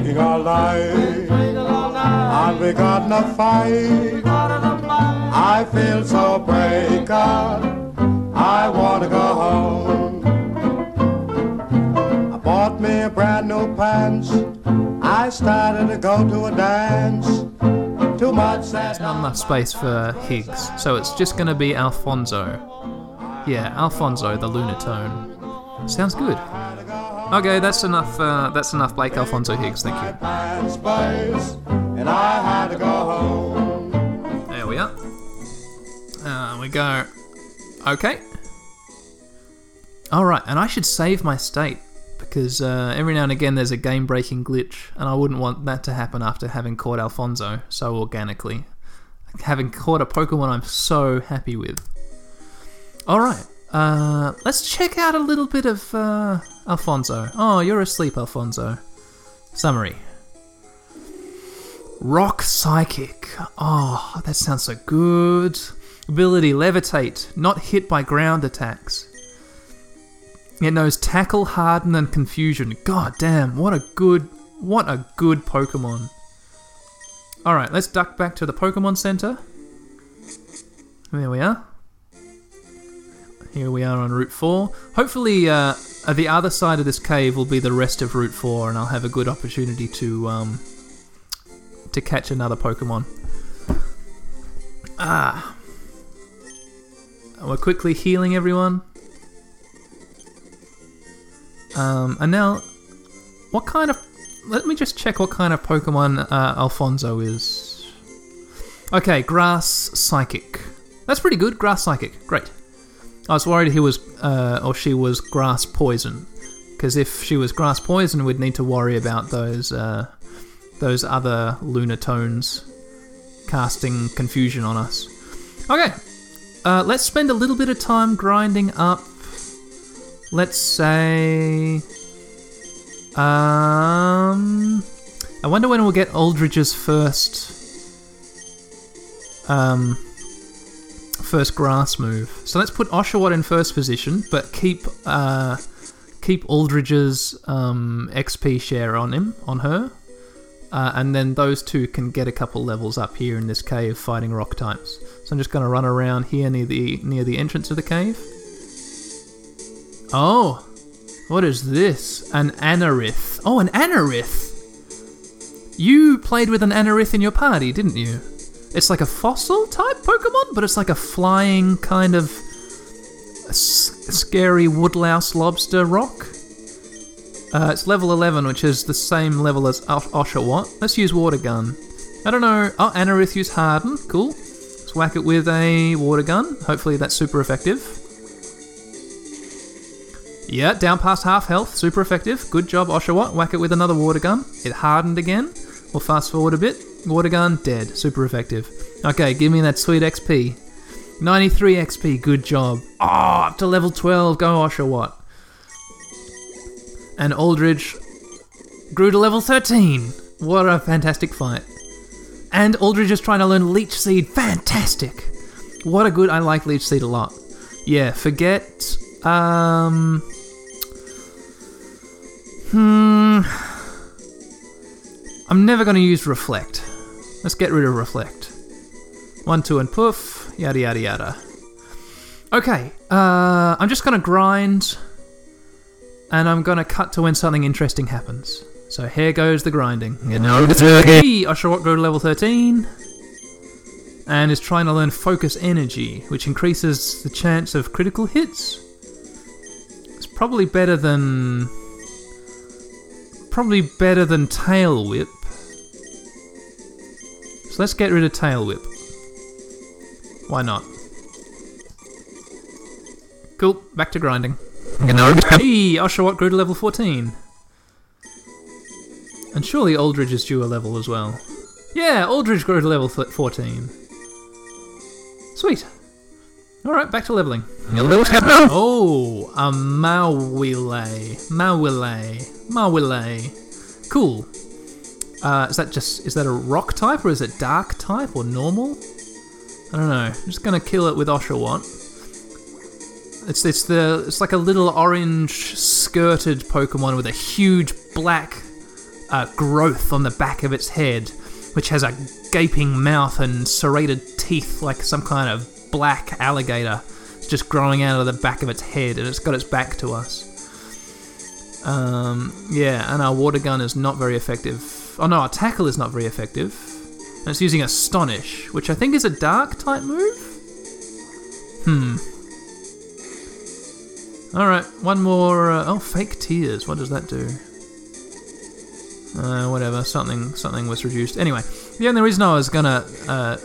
Drinking all night, and we got in a fight. I feel so break up, I want to go home. I bought me me brand new pants. I started to go to a dance. Too much There's not enough space for Higgs, so it's just going to be Alfonso. Yeah, Alfonso, the Lunatone. Sounds good. Okay, that's enough. Uh, that's enough, Blake Alfonso Higgs. Thank you. There we are. Uh, we go. Okay. Alright, and I should save my state because uh, every now and again there's a game breaking glitch, and I wouldn't want that to happen after having caught Alfonso so organically. Having caught a Pokemon I'm so happy with. Alright, uh, let's check out a little bit of uh, Alfonso. Oh, you're asleep, Alfonso. Summary. Rock Psychic. Oh, that sounds so good. Ability Levitate, not hit by ground attacks. It knows Tackle, Harden, and Confusion. God damn, what a good, what a good Pokemon. Alright, let's duck back to the Pokemon Center. There we are. Here we are on Route 4. Hopefully, uh, at the other side of this cave will be the rest of Route 4, and I'll have a good opportunity to, um, to catch another Pokemon. Ah. We're quickly healing everyone. Um, and now, what kind of. Let me just check what kind of Pokemon uh, Alfonso is. Okay, Grass Psychic. That's pretty good. Grass Psychic. Great. I was worried he was, uh, or she was Grass Poison. Because if she was Grass Poison, we'd need to worry about those, uh, those other Lunatones casting confusion on us. Okay, uh, let's spend a little bit of time grinding up. Let's say. Um. I wonder when we'll get Aldridge's first. Um. First grass move. So let's put Oshawott in first position, but keep uh, keep Aldridge's um, XP share on him, on her, uh, and then those two can get a couple levels up here in this cave fighting rock types. So I'm just going to run around here near the near the entrance of the cave. Oh, what is this? An Anorith. Oh, an Anorith. You played with an Anorith in your party, didn't you? It's like a fossil type Pokemon, but it's like a flying kind of scary woodlouse lobster rock. Uh, it's level 11, which is the same level as Osh- Oshawott. Let's use Water Gun. I don't know. Oh, Anorith use Harden. Cool. Let's whack it with a Water Gun. Hopefully that's super effective. Yeah, down past half health. Super effective. Good job, Oshawott. Whack it with another Water Gun. It hardened again. We'll fast forward a bit. Water Gun, dead. Super effective. Okay, give me that sweet XP. 93 XP, good job. Oh, up to level 12. Go, Oshawott and Aldridge grew to level 13. What a fantastic fight. And Aldridge is trying to learn Leech Seed. Fantastic. What a good. I like Leech Seed a lot. Yeah, forget. Um. Hmm. I'm never going to use Reflect. Let's get rid of Reflect. One, two, and poof. Yada, yada, yada. Okay, uh, I'm just going to grind and I'm gonna cut to when something interesting happens. So here goes the grinding. You know, hey, Oshawott grew to level 13 and is trying to learn Focus Energy, which increases the chance of critical hits. It's probably better than. Probably better than Tail Whip. So let's get rid of Tail Whip. Why not? Cool, back to grinding. Hey, Oshawott grew to level 14. And surely Aldridge is due a level as well. Yeah, Aldridge grew to level 14. Sweet. Alright, back to leveling. Oh, a Mawile. Mawile. Mawile. Cool. Uh, is that just, is that a rock type or is it dark type or normal? I don't know. I'm just gonna kill it with Oshawott. It's it's the it's like a little orange skirted Pokemon with a huge black uh, growth on the back of its head, which has a gaping mouth and serrated teeth like some kind of black alligator. It's just growing out of the back of its head, and it's got its back to us. Um, yeah, and our water gun is not very effective. Oh no, our tackle is not very effective. And it's using Astonish, which I think is a dark type move? Hmm. Alright, one more. Uh, oh, fake tears. What does that do? Uh, whatever, something something was reduced. Anyway, the only reason I was gonna. Uh,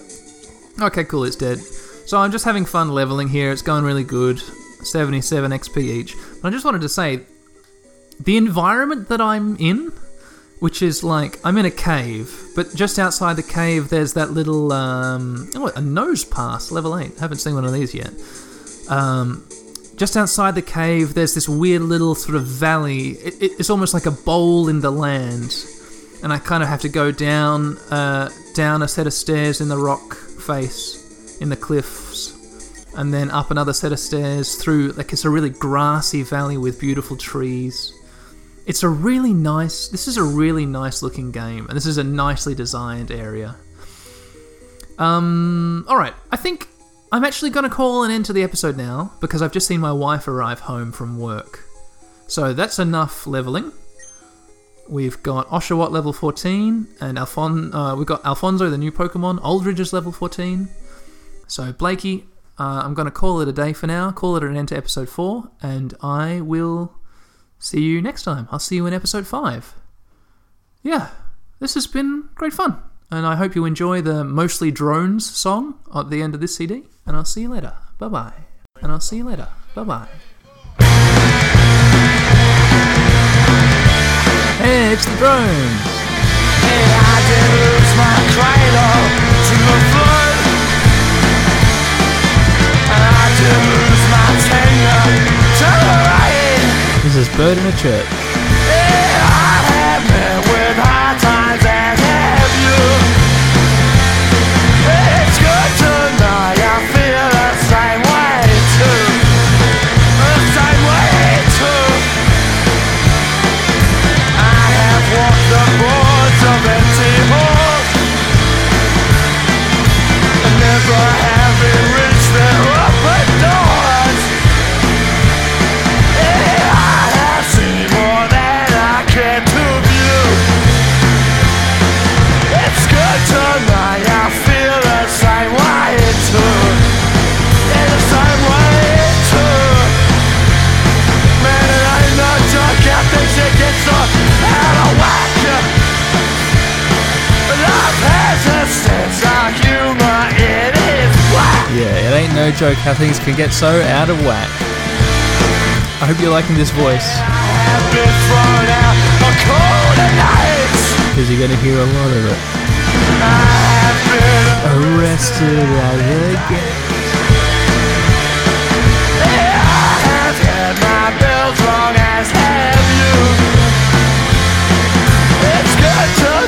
okay, cool, it's dead. So I'm just having fun leveling here. It's going really good. 77 XP each. But I just wanted to say the environment that I'm in, which is like I'm in a cave, but just outside the cave there's that little um, oh, a Nosepass, level eight. haven't seen one of these yet. Um, just outside the cave, there's this weird little sort of valley. It, it, it's almost like a bowl in the land, and I kind of have to go down uh, down a set of stairs in the rock face in the cliffs, and then up another set of stairs through like it's a really grassy valley with beautiful trees. It's a really nice. This is a really nice looking game, and this is a nicely designed area. Um, all right, I think I'm actually going to call an end to the episode now because I've just seen my wife arrive home from work. So that's enough leveling. We've got Oshawott level 14, and Alfon- uh, we've got Alfonso, the new Pokemon. Aldridge is level 14. So, Blakey, uh, I'm going to call it a day for now, call it an end to episode 4, and I will see you next time. I'll see you in episode 5. Yeah, this has been great fun, and I hope you enjoy the Mostly Drones song at the end of this CD, and I'll see you later. Bye bye. And I'll see you later. Bye bye. Hey, it's the drones! I did lose my cradle to the flood. And I did lose my tenure to. This is Bird in a Church. Joke how things can get so out of whack. I hope you're liking this voice, because you're going to hear a lot of it. Arrested at the gate. It's good to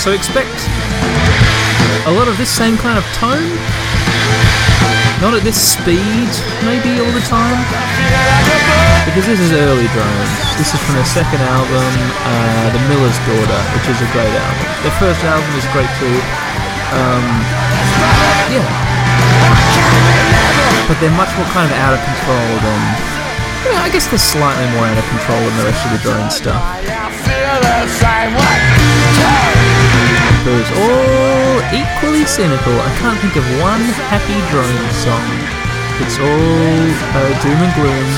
so expect a lot of this same kind of tone. Not at this speed, maybe all the time. Because this is early drones. This is from their second album, uh, The Miller's Daughter, which is a great album. Their first album is great too. Um, yeah. But they're much more kind of out of control than. Yeah, I guess they're slightly more out of control than the rest of the drone stuff. I feel the same way too. It was all equally cynical. I can't think of one happy drone song. It's all uh, doom and gloom,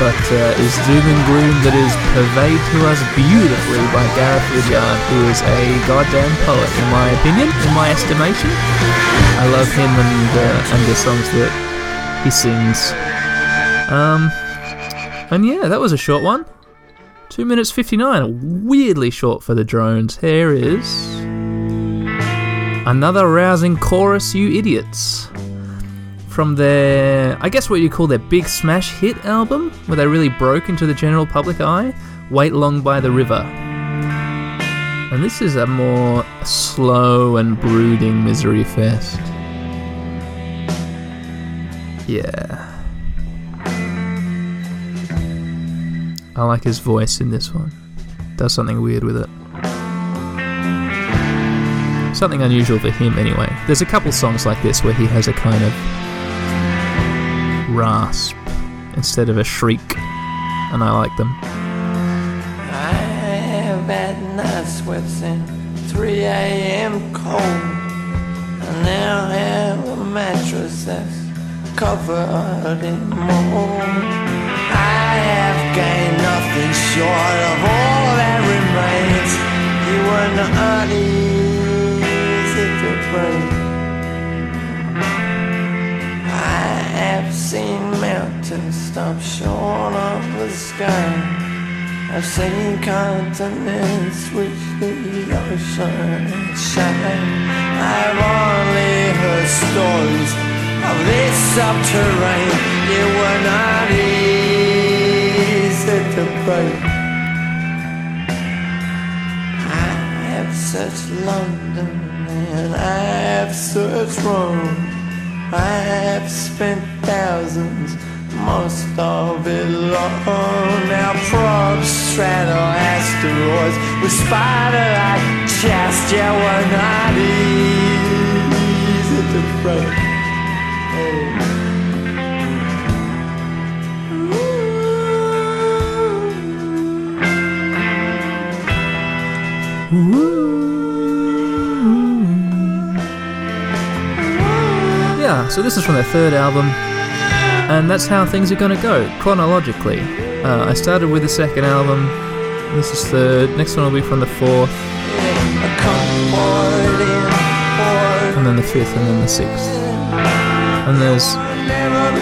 but uh, is doom and gloom that is purveyed to us beautifully by Gareth Liddiard, who is a goddamn poet, in my opinion, in my estimation. I love him and uh, and the songs that he sings. Um, and yeah, that was a short one. Two minutes fifty nine. Weirdly short for the drones. Here is another rousing chorus, you idiots. From their, I guess what you call their big smash hit album, where they really broke into the general public eye. Wait Long by the River. And this is a more slow and brooding misery fest. Yeah. I like his voice in this one. Does something weird with it. Something unusual for him, anyway. There's a couple songs like this where he has a kind of rasp instead of a shriek, and I like them. I have had night sweats and 3 a.m. cold. Now have covered in mold. I have gained nothing short of all that remains. You were not easy to break. I have seen mountains stop short of the sky. I've seen continents which the ocean shine. I've only heard stories of this subterranean. You were not easy to break. I have searched London and I have searched Rome. I have spent thousands, most of it alone. Now probes straddle asteroids with spider-like chest. Yeah, we're not easy to break. So this is from their third album, and that's how things are going to go chronologically. Uh, I started with the second album. This is third. Next one will be from the fourth, and then the fifth, and then the sixth. And there's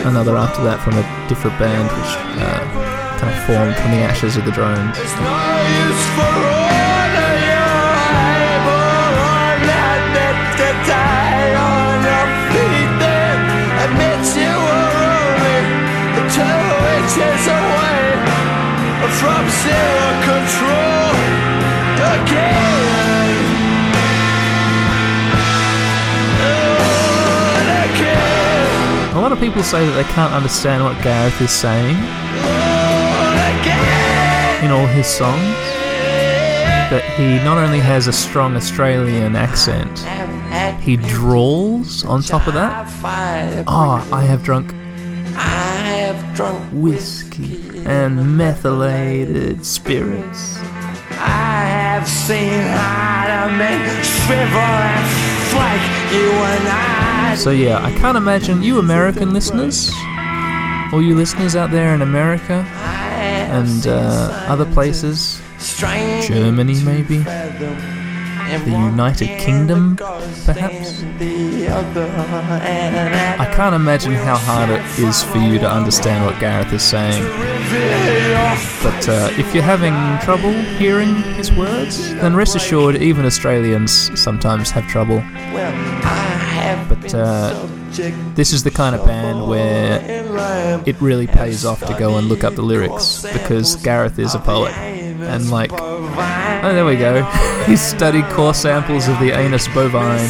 another after that from a different band, which uh, kind of formed from the ashes of the drones. From zero control again. Oh, again. A lot of people say that they can't understand what Gareth is saying Oh, in all his songs. That he not only has a strong Australian accent, he drawls on top of that. Ah, I have drunk I have drunk whiskey and methylated spirits. I have seen to make shrivel and flake. You and I. So yeah, I can't imagine you American listeners, all you listeners out there in America and uh, other places, Germany maybe, the United Kingdom, perhaps. I can't imagine how hard it is for you to understand what Gareth is saying. But uh, if you're having trouble hearing his words, then rest assured, even Australians sometimes have trouble. But uh, This is the kind of band where it really pays off to go and look up the lyrics because Gareth is a poet. And like, oh, there we go. he studied core samples of the anus bovine,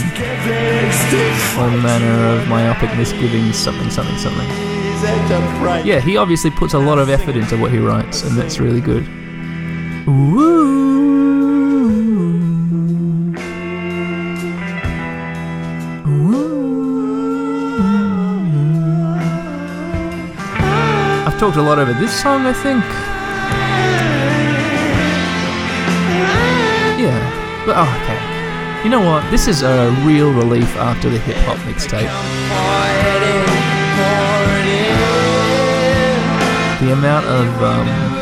all manner of myopic misgivings, something, something, something. Yeah, he obviously puts a lot of effort into what he writes, and that's really good. I've talked a lot over this song, I think. But oh, okay. You know what? This is a real relief after the hip hop mixtape. The amount of um,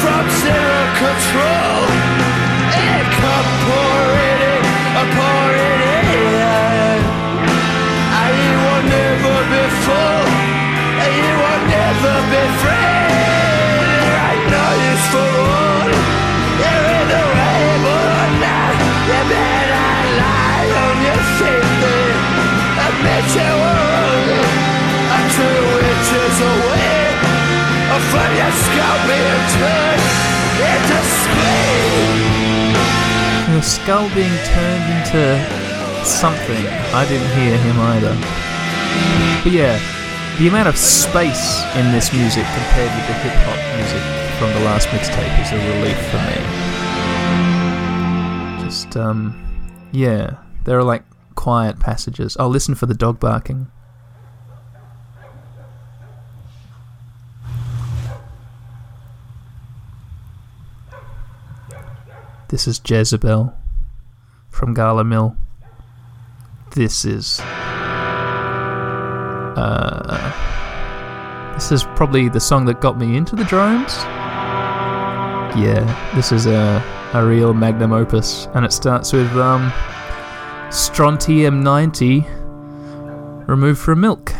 from zero control. From your skull being turned into something. I didn't hear him either. But yeah, the amount of space in this music compared with the hip hop music from the last mixtape is a relief for me. Just, um, yeah, there are like quiet passages. I'll listen for the dog barking. This is Jezebel from Gala Mill. This is. Uh, this is probably the song that got me into the drones. Yeah, this is a, a real magnum opus, and it starts with um, strontium 90 removed from milk.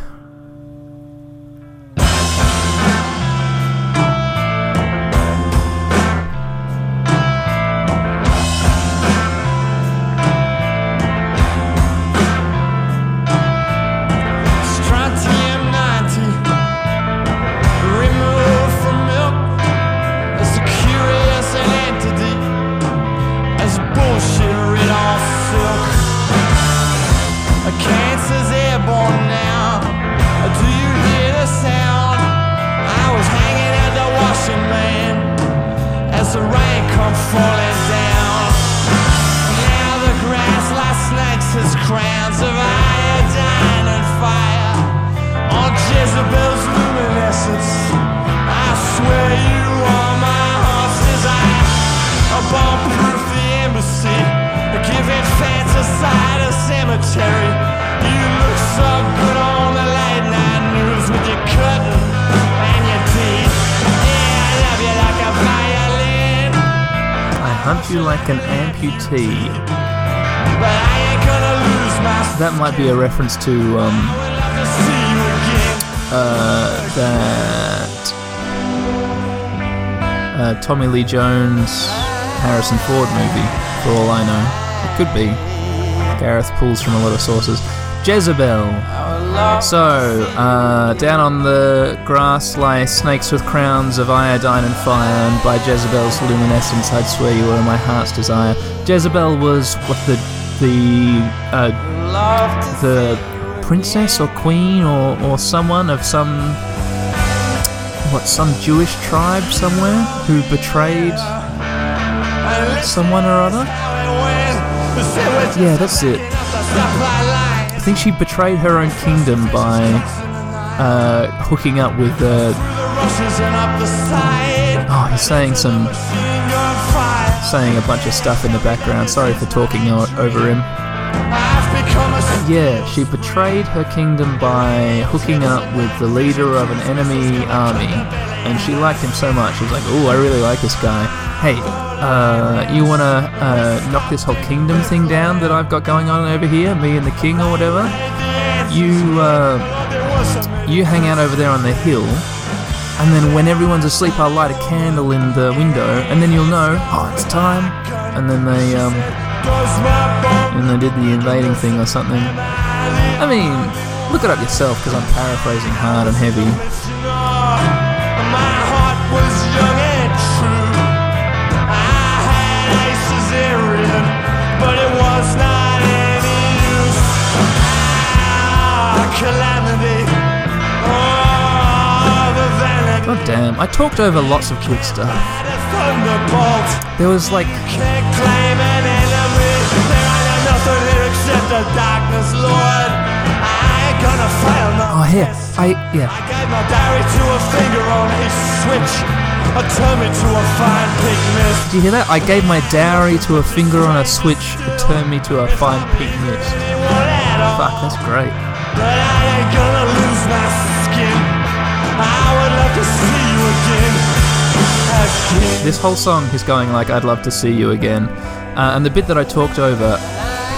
Like an amputee. That might be a reference to um, uh, that uh, Tommy Lee Jones Harrison Ford movie, for all I know. It could be. Gareth pulls from a lot of sources. Jezebel. So, uh, down on the grass lie snakes with crowns of iodine and fire, and by Jezebel's luminescence I'd swear you were my heart's desire. Jezebel was what the the uh, the princess or queen or, or someone of some what some Jewish tribe somewhere who betrayed someone or other. Yeah, that's it. I think she betrayed her own kingdom by uh, hooking up with. Uh, oh, he's saying some saying a bunch of stuff in the background. Sorry for talking over him. Yeah, she betrayed her kingdom by hooking up with the leader of an enemy army, and she liked him so much. She was like, "Oh, I really like this guy. Hey, uh, you wanna uh, knock this whole kingdom thing down that I've got going on over here, me and the king or whatever? You, uh, you hang out over there on the hill." And then when everyone's asleep, I'll light a candle in the window, and then you'll know, oh, it's time. And then they, um, and they did the invading thing or something. I mean, look it up yourself because I'm paraphrasing hard and heavy. Calamity. Oh. God damn, I talked over lots of good stuff. There was like, can't claim an enemy. There ain't nothing here except the darkness, Lord. I ain't gonna fail no. oh here, I yeah, I gave my diary to a finger on a switch. I turned me to a fine pig mist. did you hear that? I gave my dowry to a finger on a switch to turn me to a fine pink mist. It won't add up, Fuck, that's great. But I ain't gonna lose my skin. I would love to see you again. This whole song is going like, I'd love to see you again. Uh, and the bit that I talked over,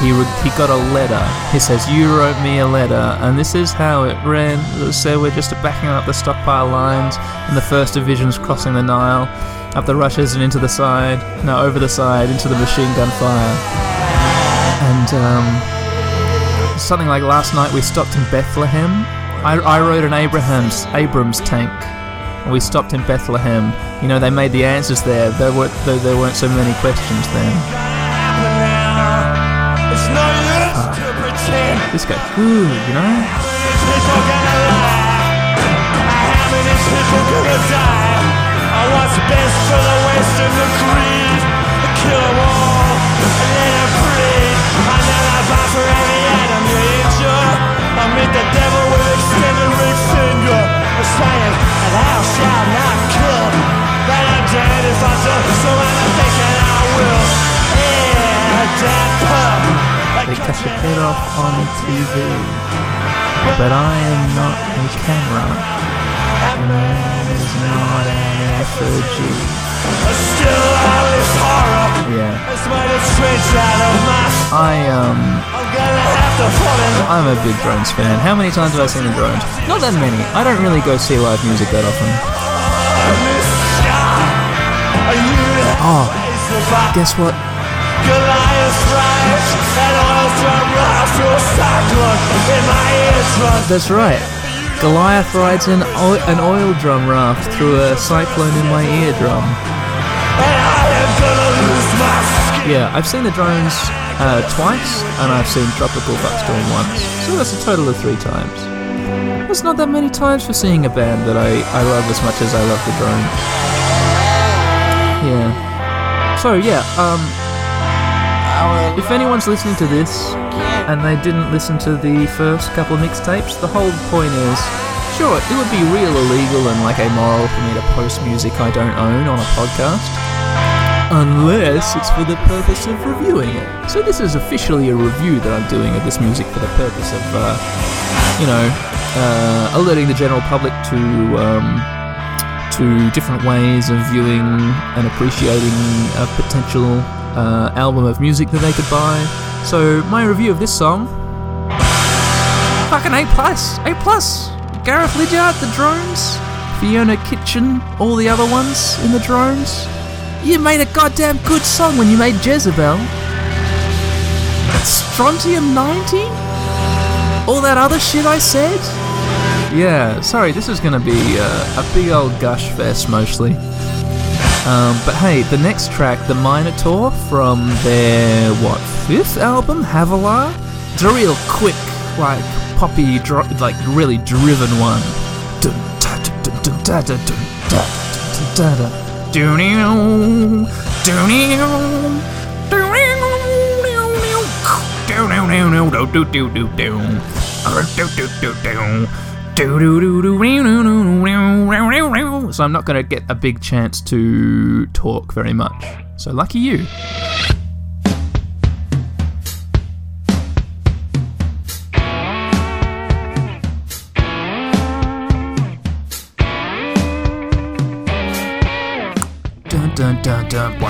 he he got a letter. He says, You wrote me a letter. And this is how it ran. So We're just backing up the stockpile lines, and the first division's crossing the Nile, up the rushes and into the side. now over the side, into the machine gun fire. And, um. Something like last night we stopped in Bethlehem. I, I rode an Abraham's Abrams tank. And we stopped in Bethlehem. You know, they made the answers there. There weren't there, there weren't so many questions then. Pretend. This guy, ooh, you know. The devil with extended ring finger. Saying, thou shalt not kill. But I'm dead if I do, so I'm thinking I will. Yeah, dead pup. They cut your head off on TV. But I am not a camera. And I is not an effigy. Still I live horror. Yeah. That's why the straight out of my I, um, I'm a big Drones fan. How many times have I seen the Drones? Not that many. I don't really go see live music that often. this Oh, guess what? A. That's right. Goliath rides an, o- an oil drum raft through a cyclone in my eardrum. Yeah, I've seen the drones uh, twice, and I've seen Tropical Fuck Storm once. So that's a total of three times. That's not that many times for seeing a band that I, I love as much as I love the drones. Yeah. So yeah, um, if anyone's listening to this and they didn't listen to the first couple of mixtapes, the whole point is, sure, it would be real illegal and like amoral for me to post music I don't own on a podcast. Unless it's for the purpose of reviewing it. So this is officially a review that I'm doing of this music for the purpose of, uh, you know, uh, alerting the general public to um, to different ways of viewing and appreciating a potential uh, album of music that they could buy. So my review of this song, fucking A plus, A plus. Gareth Liddiard, the drones, Fiona Kitschin, all the other ones in the drones. You made a goddamn good song when you made Jezebel. Strontium 90? All that other shit I said? Yeah, sorry, this is gonna be uh, a big old gush fest mostly. Um, but hey, the next track, The Minotaur, from their, what, fifth album, Havilah? It's a real quick, like, poppy, dr- like, really driven one. So I'm not going to get a big chance to talk very much. So lucky you. Dun dun dun dun.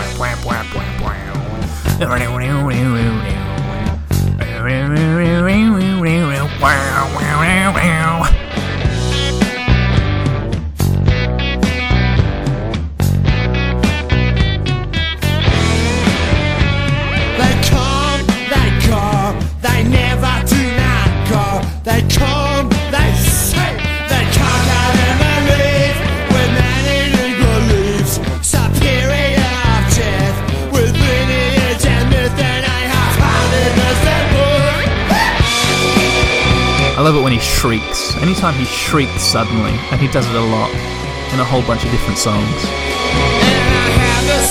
Love it when he shrieks. Anytime he shrieks suddenly, and he does it a lot in a whole bunch of different songs. A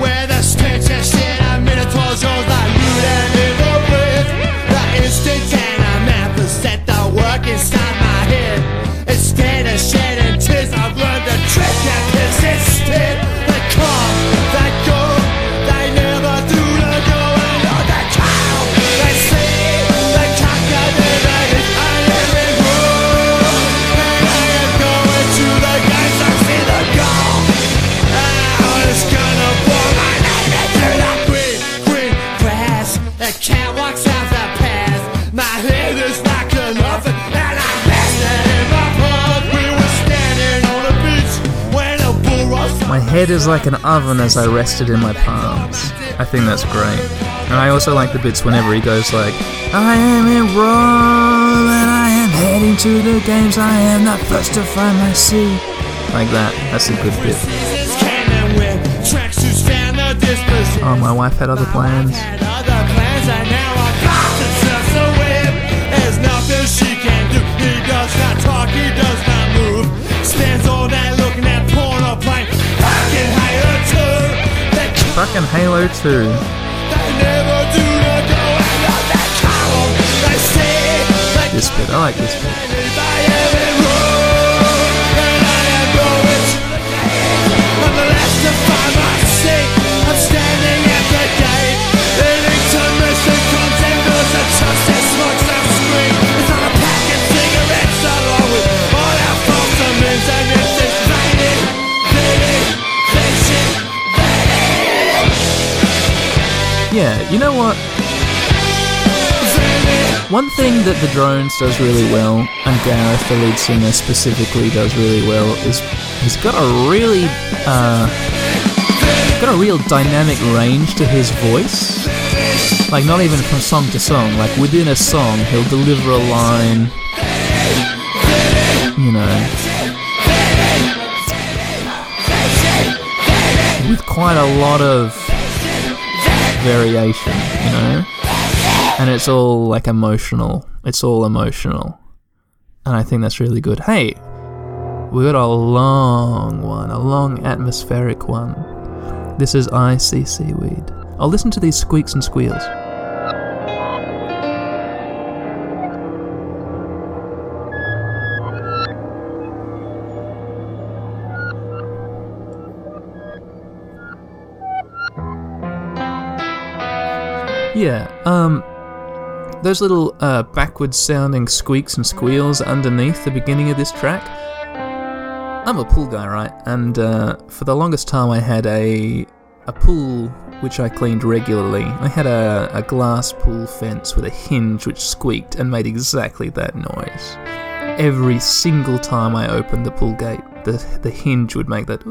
Where the of minotaurs head is like an oven as I rested in my palms. I think that's great. And I also like the bits whenever he goes like, I am in Rome and I am heading to the games. I am the first to find my seat. Like that. That's a good bit. Oh, my wife had other plans. He does not talk, he does not move. Spends all night looking at porn They say they This bit. I like this bit. Yeah, you know what? One thing that the drones does really well, and Gareth, the lead singer, specifically does really well, is he's got a really, uh, got a real dynamic range to his voice. Like not even from song to song. Like within a song, he'll deliver a line. You know, with quite a lot of variation. You know and it's all like emotional. It's all emotional, and I think that's really good. Hey, we got a long one, a long atmospheric one. This is I See Seaweed. I'll listen to these squeaks and squeals. Yeah, um, those little uh, backwards sounding squeaks and squeals underneath the beginning of this track. I'm a pool guy, right? And uh, for the longest time, I had a a pool which I cleaned regularly. I had a, a glass pool fence with a hinge which squeaked and made exactly that noise. Every single time I opened the pool gate, the the hinge would make that.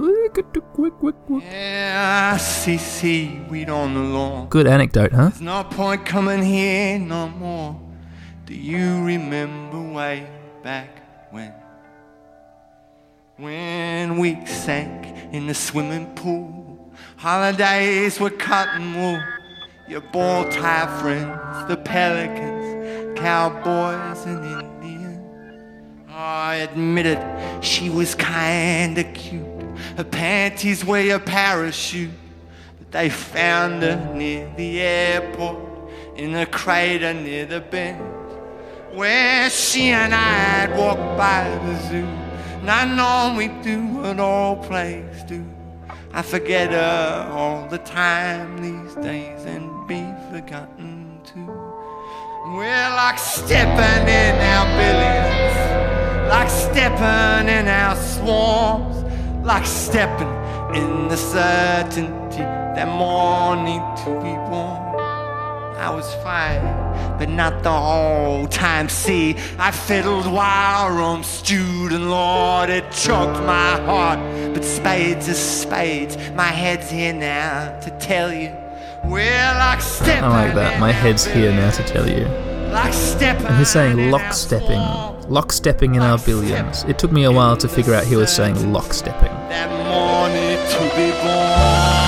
Yeah, I see seaweed on the lawn. Good anecdote, huh? There's no point coming here no more. Do you remember way back when? When we sank in the swimming pool, holidays were cotton wool. Your ball tie friends, the pelicans, cowboys and Indians. I admit it, she was kinda cute. Her panties were a parachute. But they found her near the airport in a crater near the bend where she and I'd walked by the zoo. Not knowing we'd do what all plays do. I forget her all the time these days and be forgotten too. We're like stepping in our billions, like stepping in our swarms, like stepping in the certainty that more need to be born. I was fine, but not the whole time. See, I fiddled while Rome stewed, and Lord, it choked my heart. But spades is spades. My head's here now to tell you. We're like stepping. I like that. My head's here now to tell you. And he's saying lockstepping. Lockstepping in our billions. It took me a while to figure out he was saying lockstepping. That morning to be born.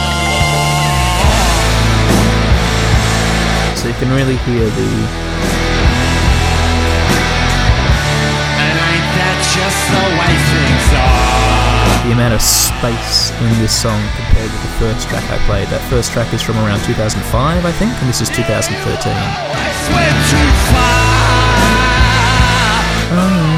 So you can really hear the. And ain't that just the way things are? the amount of space in this song with the first track I played. That first track is from around 2005, I think, and this is 2013. It's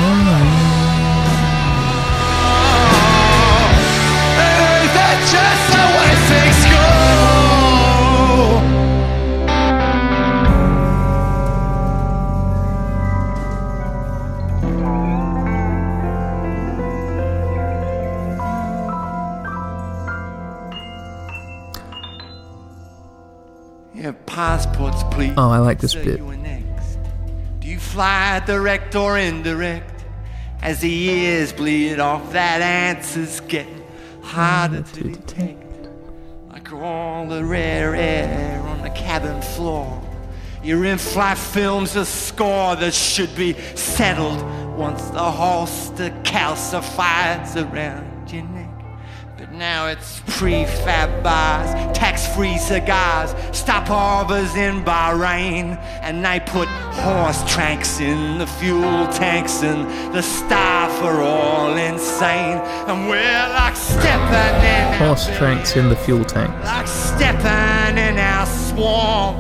please. Oh, I like this So bit. Do you fly direct or indirect? As the years bleed off, that answer's getting harder to detect. Like all the rare air on the cabin floor. Your in-flight films a score that should be settled once the holster calcifies around your neck. But now it's prefab bars, tax-free cigars, stopovers in Bahrain, and they put horse tranks in the fuel tanks, and the staff are all insane, and we're like stepping in Horse tranks in the fuel tanks. like stepping in our swamp,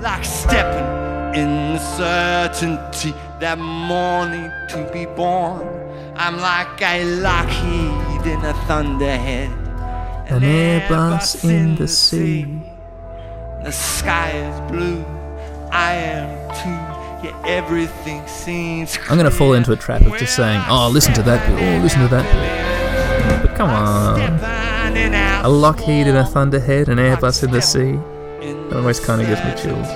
like stepping in the certainty that morning to be born. I'm like a Lockheed in a thunderhead, An Airbus in the sea. The sky is blue, I am too. Yeah, everything seems. I'm gonna fall into a trap of just saying, "Oh, listen to that bit. Oh, listen to that bit." But come on, a Lockheed in a Thunderhead, an Airbus in the sea. That always kind of gives me chills.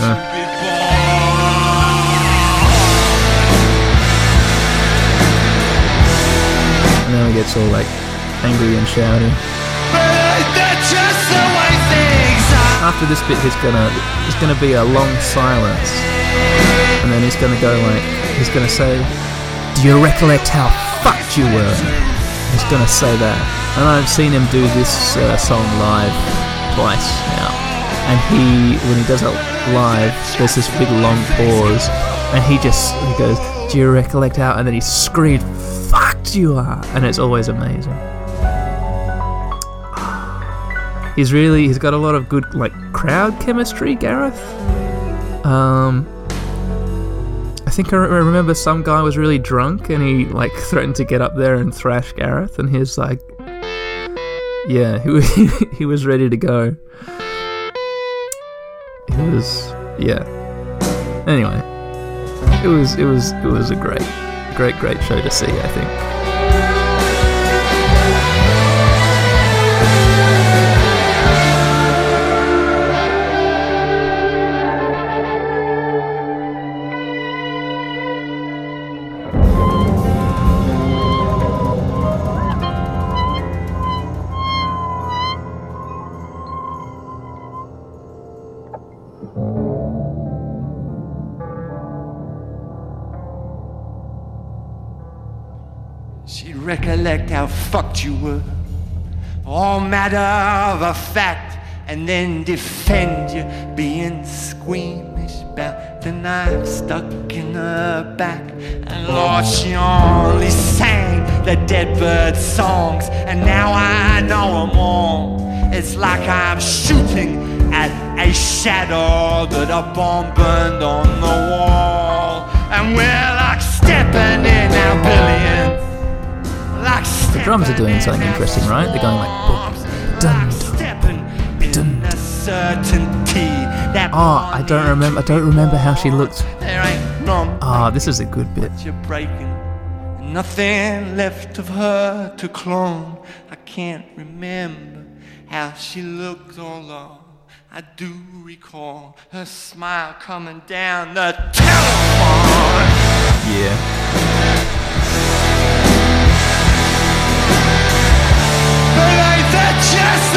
Uh. Gets all like angry and shouty. born. That's just the way things are. After this bit, he's gonna there's gonna be a long silence, and then he's gonna go like he's gonna say, "Do you recollect how fucked you were?" He's gonna say that, and I've seen him do this uh, song live twice now. And he, when he does it live, there's this big long pause, and he just he goes, "Do you recollect how?" And then he screamed, "Fucked you are!" And it's always amazing. He's really he's got a lot of good like crowd chemistry, Gareth. Um, I think I re- I remember some guy was really drunk and he like threatened to get up there and thrash Gareth, and he's like, yeah, he he was ready to go. He was yeah. Anyway, it was it was it was a great great great show to see. I think. You were. All matter of a fact, and then defend you, being squeamish about the knife stuck in her back. And Lord, she only sang the dead bird songs, and now I know them all. It's like I'm shooting at a shadow that a bomb burned on the wall. And we're like stepping in our billions. The drums are doing something interesting, right? They're going like boom, dun, dun. dun, dun. certainty that Oh, I don't remember. I don't remember how she looked. There ain't none Ah, this is a good bit. but you're breaking. And nothing left of her to clone. I can't remember how she looked, all along. I do recall her smile coming down the telephone. Yeah. It's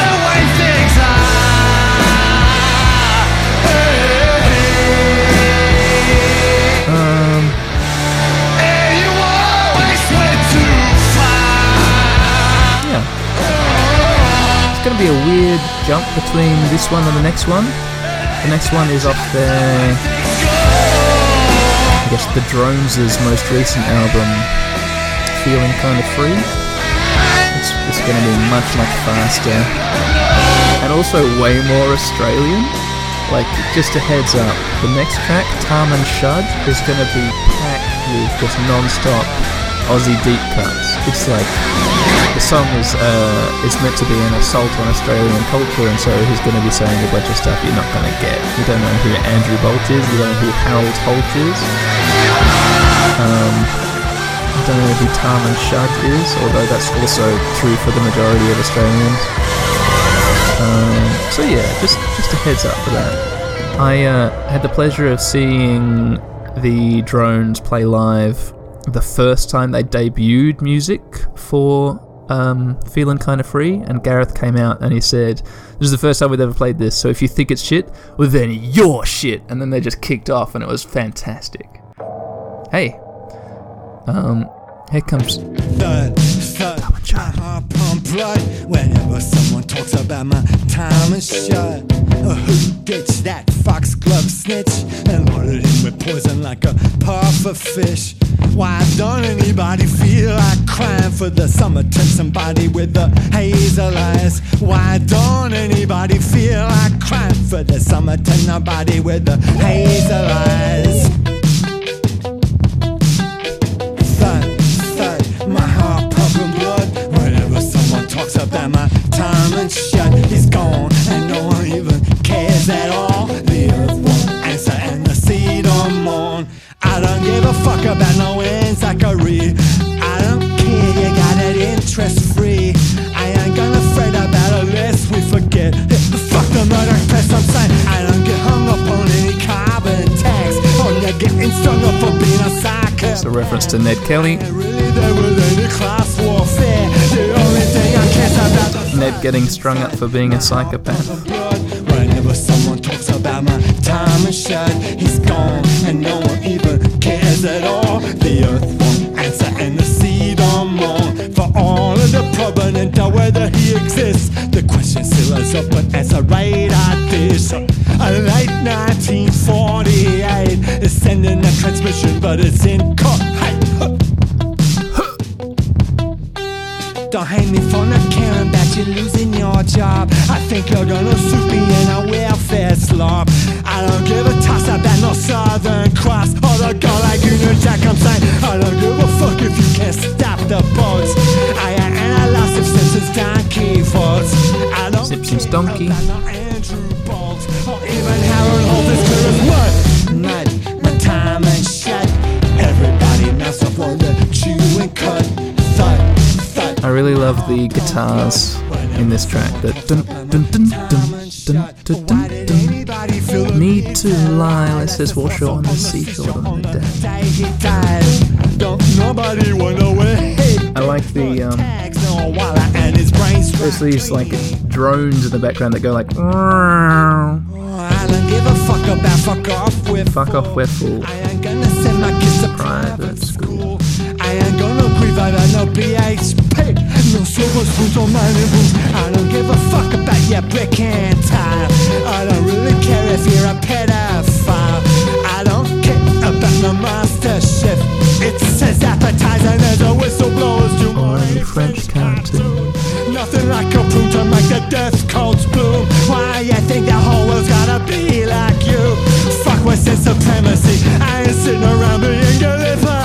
went to fly! Yeah. It's gonna be a weird jump between this one and the next one. The next one is off the, I guess, the Drones' most recent album, Feeling Kind of Free. It's, it's gonna be much, much faster. And also way more Australian. Like, just a heads up, the next track, Taman Shud, is gonna be packed with just non-stop Aussie deep cuts. It's like the song is uh, is meant to be an assault on Australian culture, and so he's going to be saying a bunch of stuff you're not going to get. You don't know who Andrew Bolt is. You don't know who Harold Holt is. Um, don't know who Taman Shud is, although that's also true for the majority of Australians. Um, so yeah, just just a heads up for that. I uh, had the pleasure of seeing the drones play live the first time they debuted music for um, feeling kind of free, and Gareth came out and he said, "This is the first time we've ever played this. So if you think it's shit, well then you're shit." And then they just kicked off, and it was fantastic. Hey, um, here comes. blood whenever someone talks about my time and shut. Uh, who ditched that foxglove snitch and loaded him with poison like a puffer fish? Why don't anybody feel like crying for the summertime somebody with the hazel eyes? Why don't anybody feel like crying for the summertime nobody with the hazel eyes? Give a fuck about no Zachary. I don't care, you got it interest free. I ain't gonna fret about it lest we forget. Fuck the murder test, I'm saying. I don't get hung up on any carbon tax. Oh, or you getting stung up for being a psycho. It's a reference to Ned Kelly. Really, there was any class warfare. The only thing I care about Ned getting strung up for being a psychopath. Whenever someone talks about my time and shut, he's gone, and no one even cares at all. The earth won't answer, and the sea don't mourn for all of the provenance of whether he exists. The question still is open as a radar dish. A late 1948 is sending a transmission, but it's in huh. Don't hate me for not caring about you losing your job. I think you're gonna sue me in a welfare slop. I don't give a toss about no Southern Cross or the guy like Union Jack. I'm saying I don't give a fuck if you can't stop the boats. I ain't analyzed if Simpsons donkey faults. I don't Simpsons donkey. Andrew Bolt or even Harold Holt as clear as mud. My time shut. Everybody mouths up on the chew and cut. I really love the guitars in this track. The dun dun dun dun dun dun dun dun. Need to lie, let's just wash on the seashore on the day. I like the um. There's these like drones in the background that go like fuck off with fuck off we're full. I ain't gonna send my kids to private school. I ain't gonna no. No spoons or mining boots. I don't give a fuck about your brick and tile. I don't really care if you're a pedophile. I don't care about no master chef. It says appetizer and there's a whistleblower's do Or a French cartoon. Nothing like a prune to make the death codes bloom. Why you think the whole world's gotta be like you? Fuck what's in supremacy. I ain't sitting around being Gallipoli.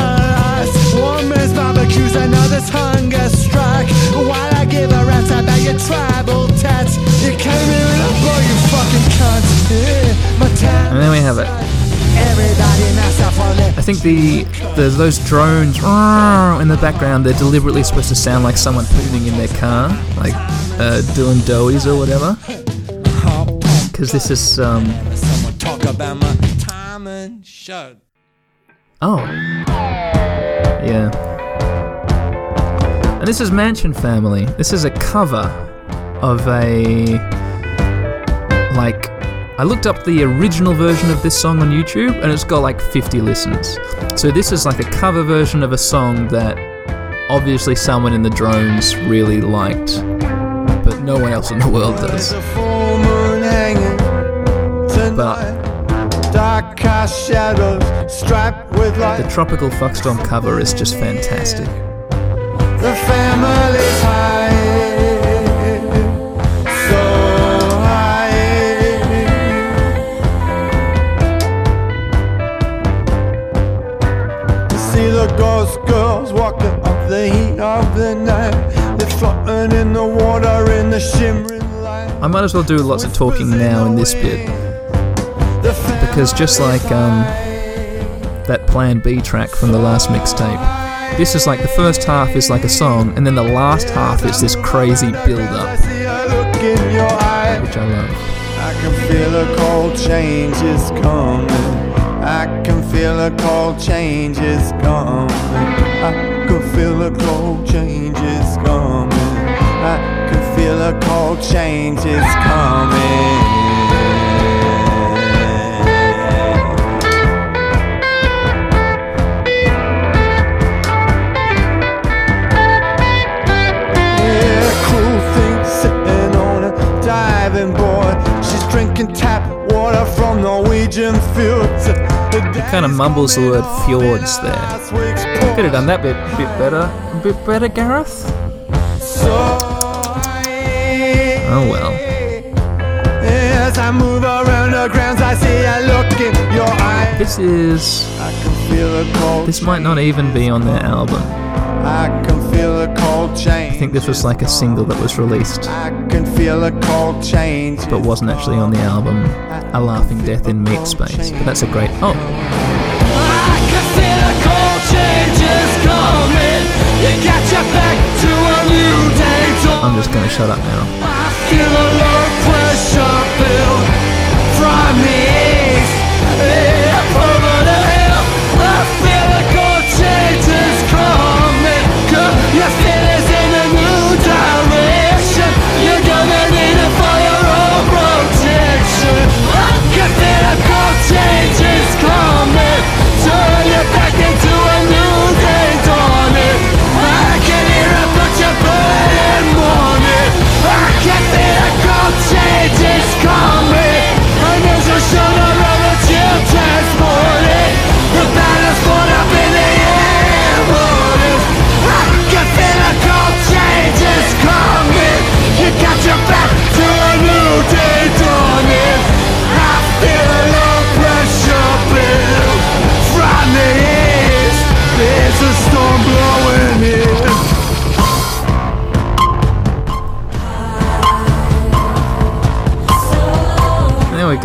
Man's barbecues, another's hunger strike. Why I give a rat's about your tribal tats? You came here and I blow you fucking cunts. Yeah. And then we have it. Everybody mess up on it. I think the, the those drones in the background they're deliberately supposed to sound like someone pooping in their car, like uh, doing doughies or whatever. Because this is um Someone talk about my time and shut. oh yeah. And this is Mansion Family. This is a cover of a like I looked up the original version of this song on YouTube and it's got like 50 listens. So this is like a cover version of a song that obviously someone in the drones really liked, but no one else in the world does. There's Dark cast shadows striped with light. The Tropical Fuck Storm cover is just fantastic. The family's high, so high. See the ghost girls walking up the heat of the night. They're floating in the water in the shimmering light. I might as well do lots of talking now in this bit because just like um, that Plan B track from the last mixtape, this is like the first half is like a song, and then the last half is this crazy build up, See a look in your eye. which I love. I can feel a cold change is coming. I can feel a cold change is coming. I can feel a cold change is coming. I can feel a cold change is coming. Diving board. She's drinking tap water from Norwegian fields. Kind of mumbles the word fjords there. Could have done that bit bit better. A bit better, Gareth. Oh well. As I move around the grounds, I see a look in your eyes. This is. I can feel a cold. This might not even be on their album. I can feel a cold change. I think this was like a single that was released, I can feel a cold change. but wasn't actually on the album. A Laughing Death in Meat Space. But that's a great. Oh, I can feel a cold change is coming. You got your back to a new day. I'm just gonna shut up now.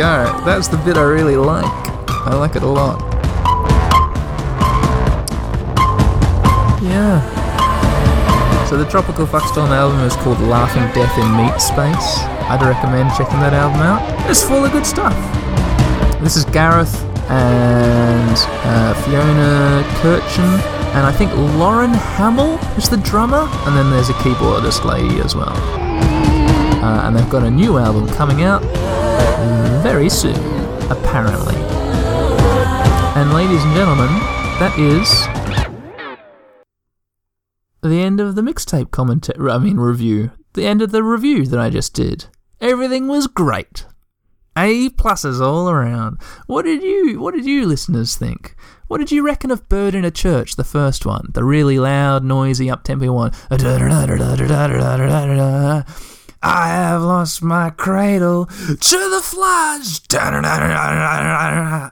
That's the bit I really like. I like it a lot. Yeah. So the Tropical Fuck Storm album is called Laughing Death in Meat Space. I'd recommend checking that album out. It's full of good stuff. This is Gareth and uh, Fiona Kitschin, and I think Lauren Hammel is the drummer, and then there's a keyboardist lady as well. Uh, and they've got a new album coming out very soon, apparently. And ladies and gentlemen, that is the end of the mixtape commentary. I mean, review. The end of the review that I just did. Everything was great. A pluses all around. What did you? What did you listeners think? What did you reckon of Bird in a Church, the first one, the really loud, noisy, up-tempo one? I have lost my cradle to the flies.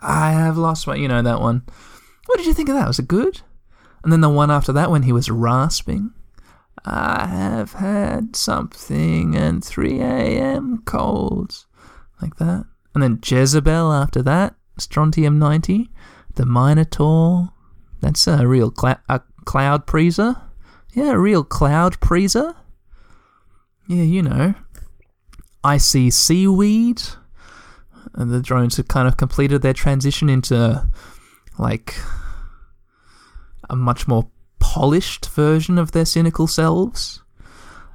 I have lost my. You know that one. What did you think of that? Was it good? And then the one after that when he was rasping. I have had something and 3 a.m. colds. Like that. And then Jezebel after that. Strontium 90. The Minotaur. That's a real clou- a cloud preaser. Yeah, a real cloud preaser. Yeah, you know. I see seaweed. And the drones have kind of completed their transition into like a much more polished version of their cynical selves.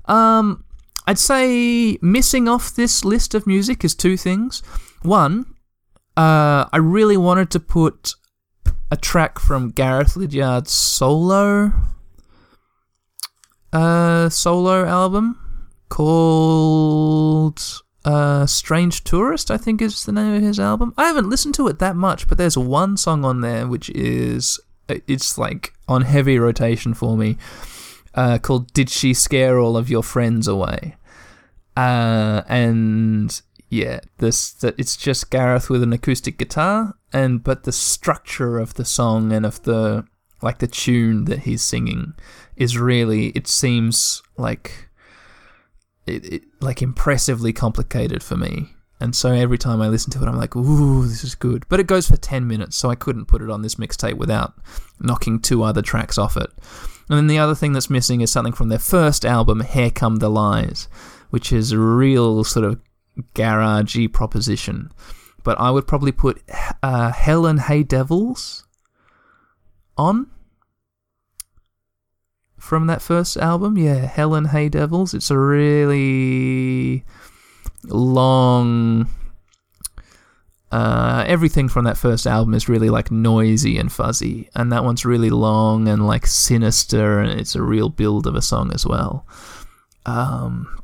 Um, I'd say missing off this list of music is two things. One, uh, I really wanted to put a track from Gareth Liddiard's solo uh, solo album called uh, Strange Tourist, I think is the name of his album. I haven't listened to it that much, but there's one song on there which is it's like on heavy rotation for me, uh, called "Did She Scare All of Your Friends Away?" Uh, and yeah, this it's just Gareth with an acoustic guitar, and but the structure of the song and of the like the tune that he's singing is really it seems like it, it like impressively complicated for me. And so every time I listen to it, I'm like, ooh, this is good. But it goes for 10 minutes, so I couldn't put it on this mixtape without knocking two other tracks off it. And then the other thing that's missing is something from their first album, Here Come the Lies, which is a real sort of garagey proposition. but I would probably put uh, Hell and Hey Devils on from that first album. Yeah, Hell and Hey Devils. It's a really long. Uh, everything from that first album is really like noisy and fuzzy, and that one's really long and like sinister, and it's a real build of a song as well. Um,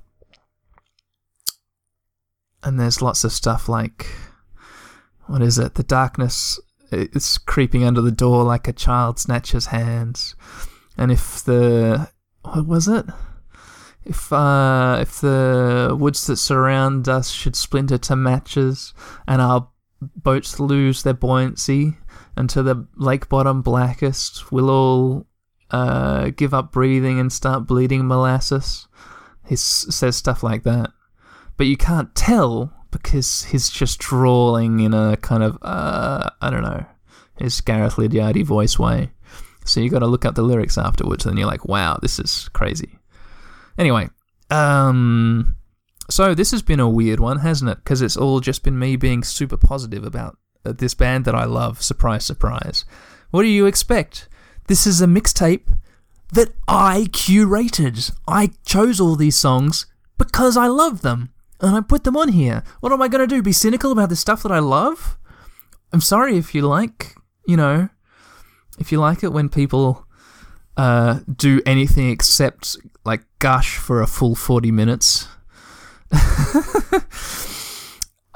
and there's lots of stuff like what is it? The darkness is creeping under the door like a child snatches hands, and if the what was it? If uh, if the woods that surround us should splinter to matches, and our boats lose their buoyancy until the lake bottom blackest, we'll all uh, give up breathing and start bleeding molasses. He s- says stuff like that, but you can't tell because he's just drawling in a kind of uh, I don't know his Gareth Liddiardi voice way. So you got to look up the lyrics afterwards, and you're like, wow, this is crazy. Anyway, um, so this has been a weird one, hasn't it? Because it's all just been me being super positive about uh, this band that I love. Surprise, surprise. What do you expect? This is a mixtape that I curated. I chose all these songs because I love them and I put them on here. What am I going to do? Be cynical about the stuff that I love? I'm sorry if you like, you know, if you like it when people uh, do anything except like gush for a full 40 minutes.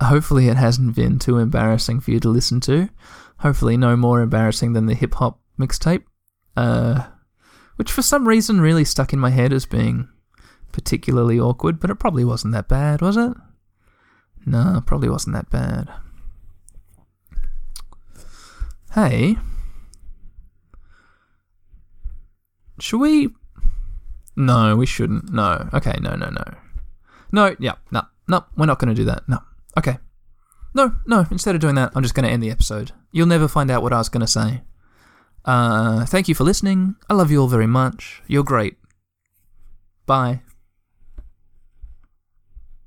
Hopefully, it hasn't been too embarrassing for you to listen to. Hopefully, no more embarrassing than the hip hop mixtape, uh, which for some reason really stuck in my head as being particularly awkward, but it probably wasn't that bad, was it? No, probably wasn't that bad. Hey, should we? No, we shouldn't. No. Okay, no, no, no. No, yeah, no, no, we're not going to do that. No. Okay. No, no, instead of doing that, I'm just going to end the episode. You'll never find out what I was going to say. Uh, thank you for listening. I love you all very much. You're great. Bye.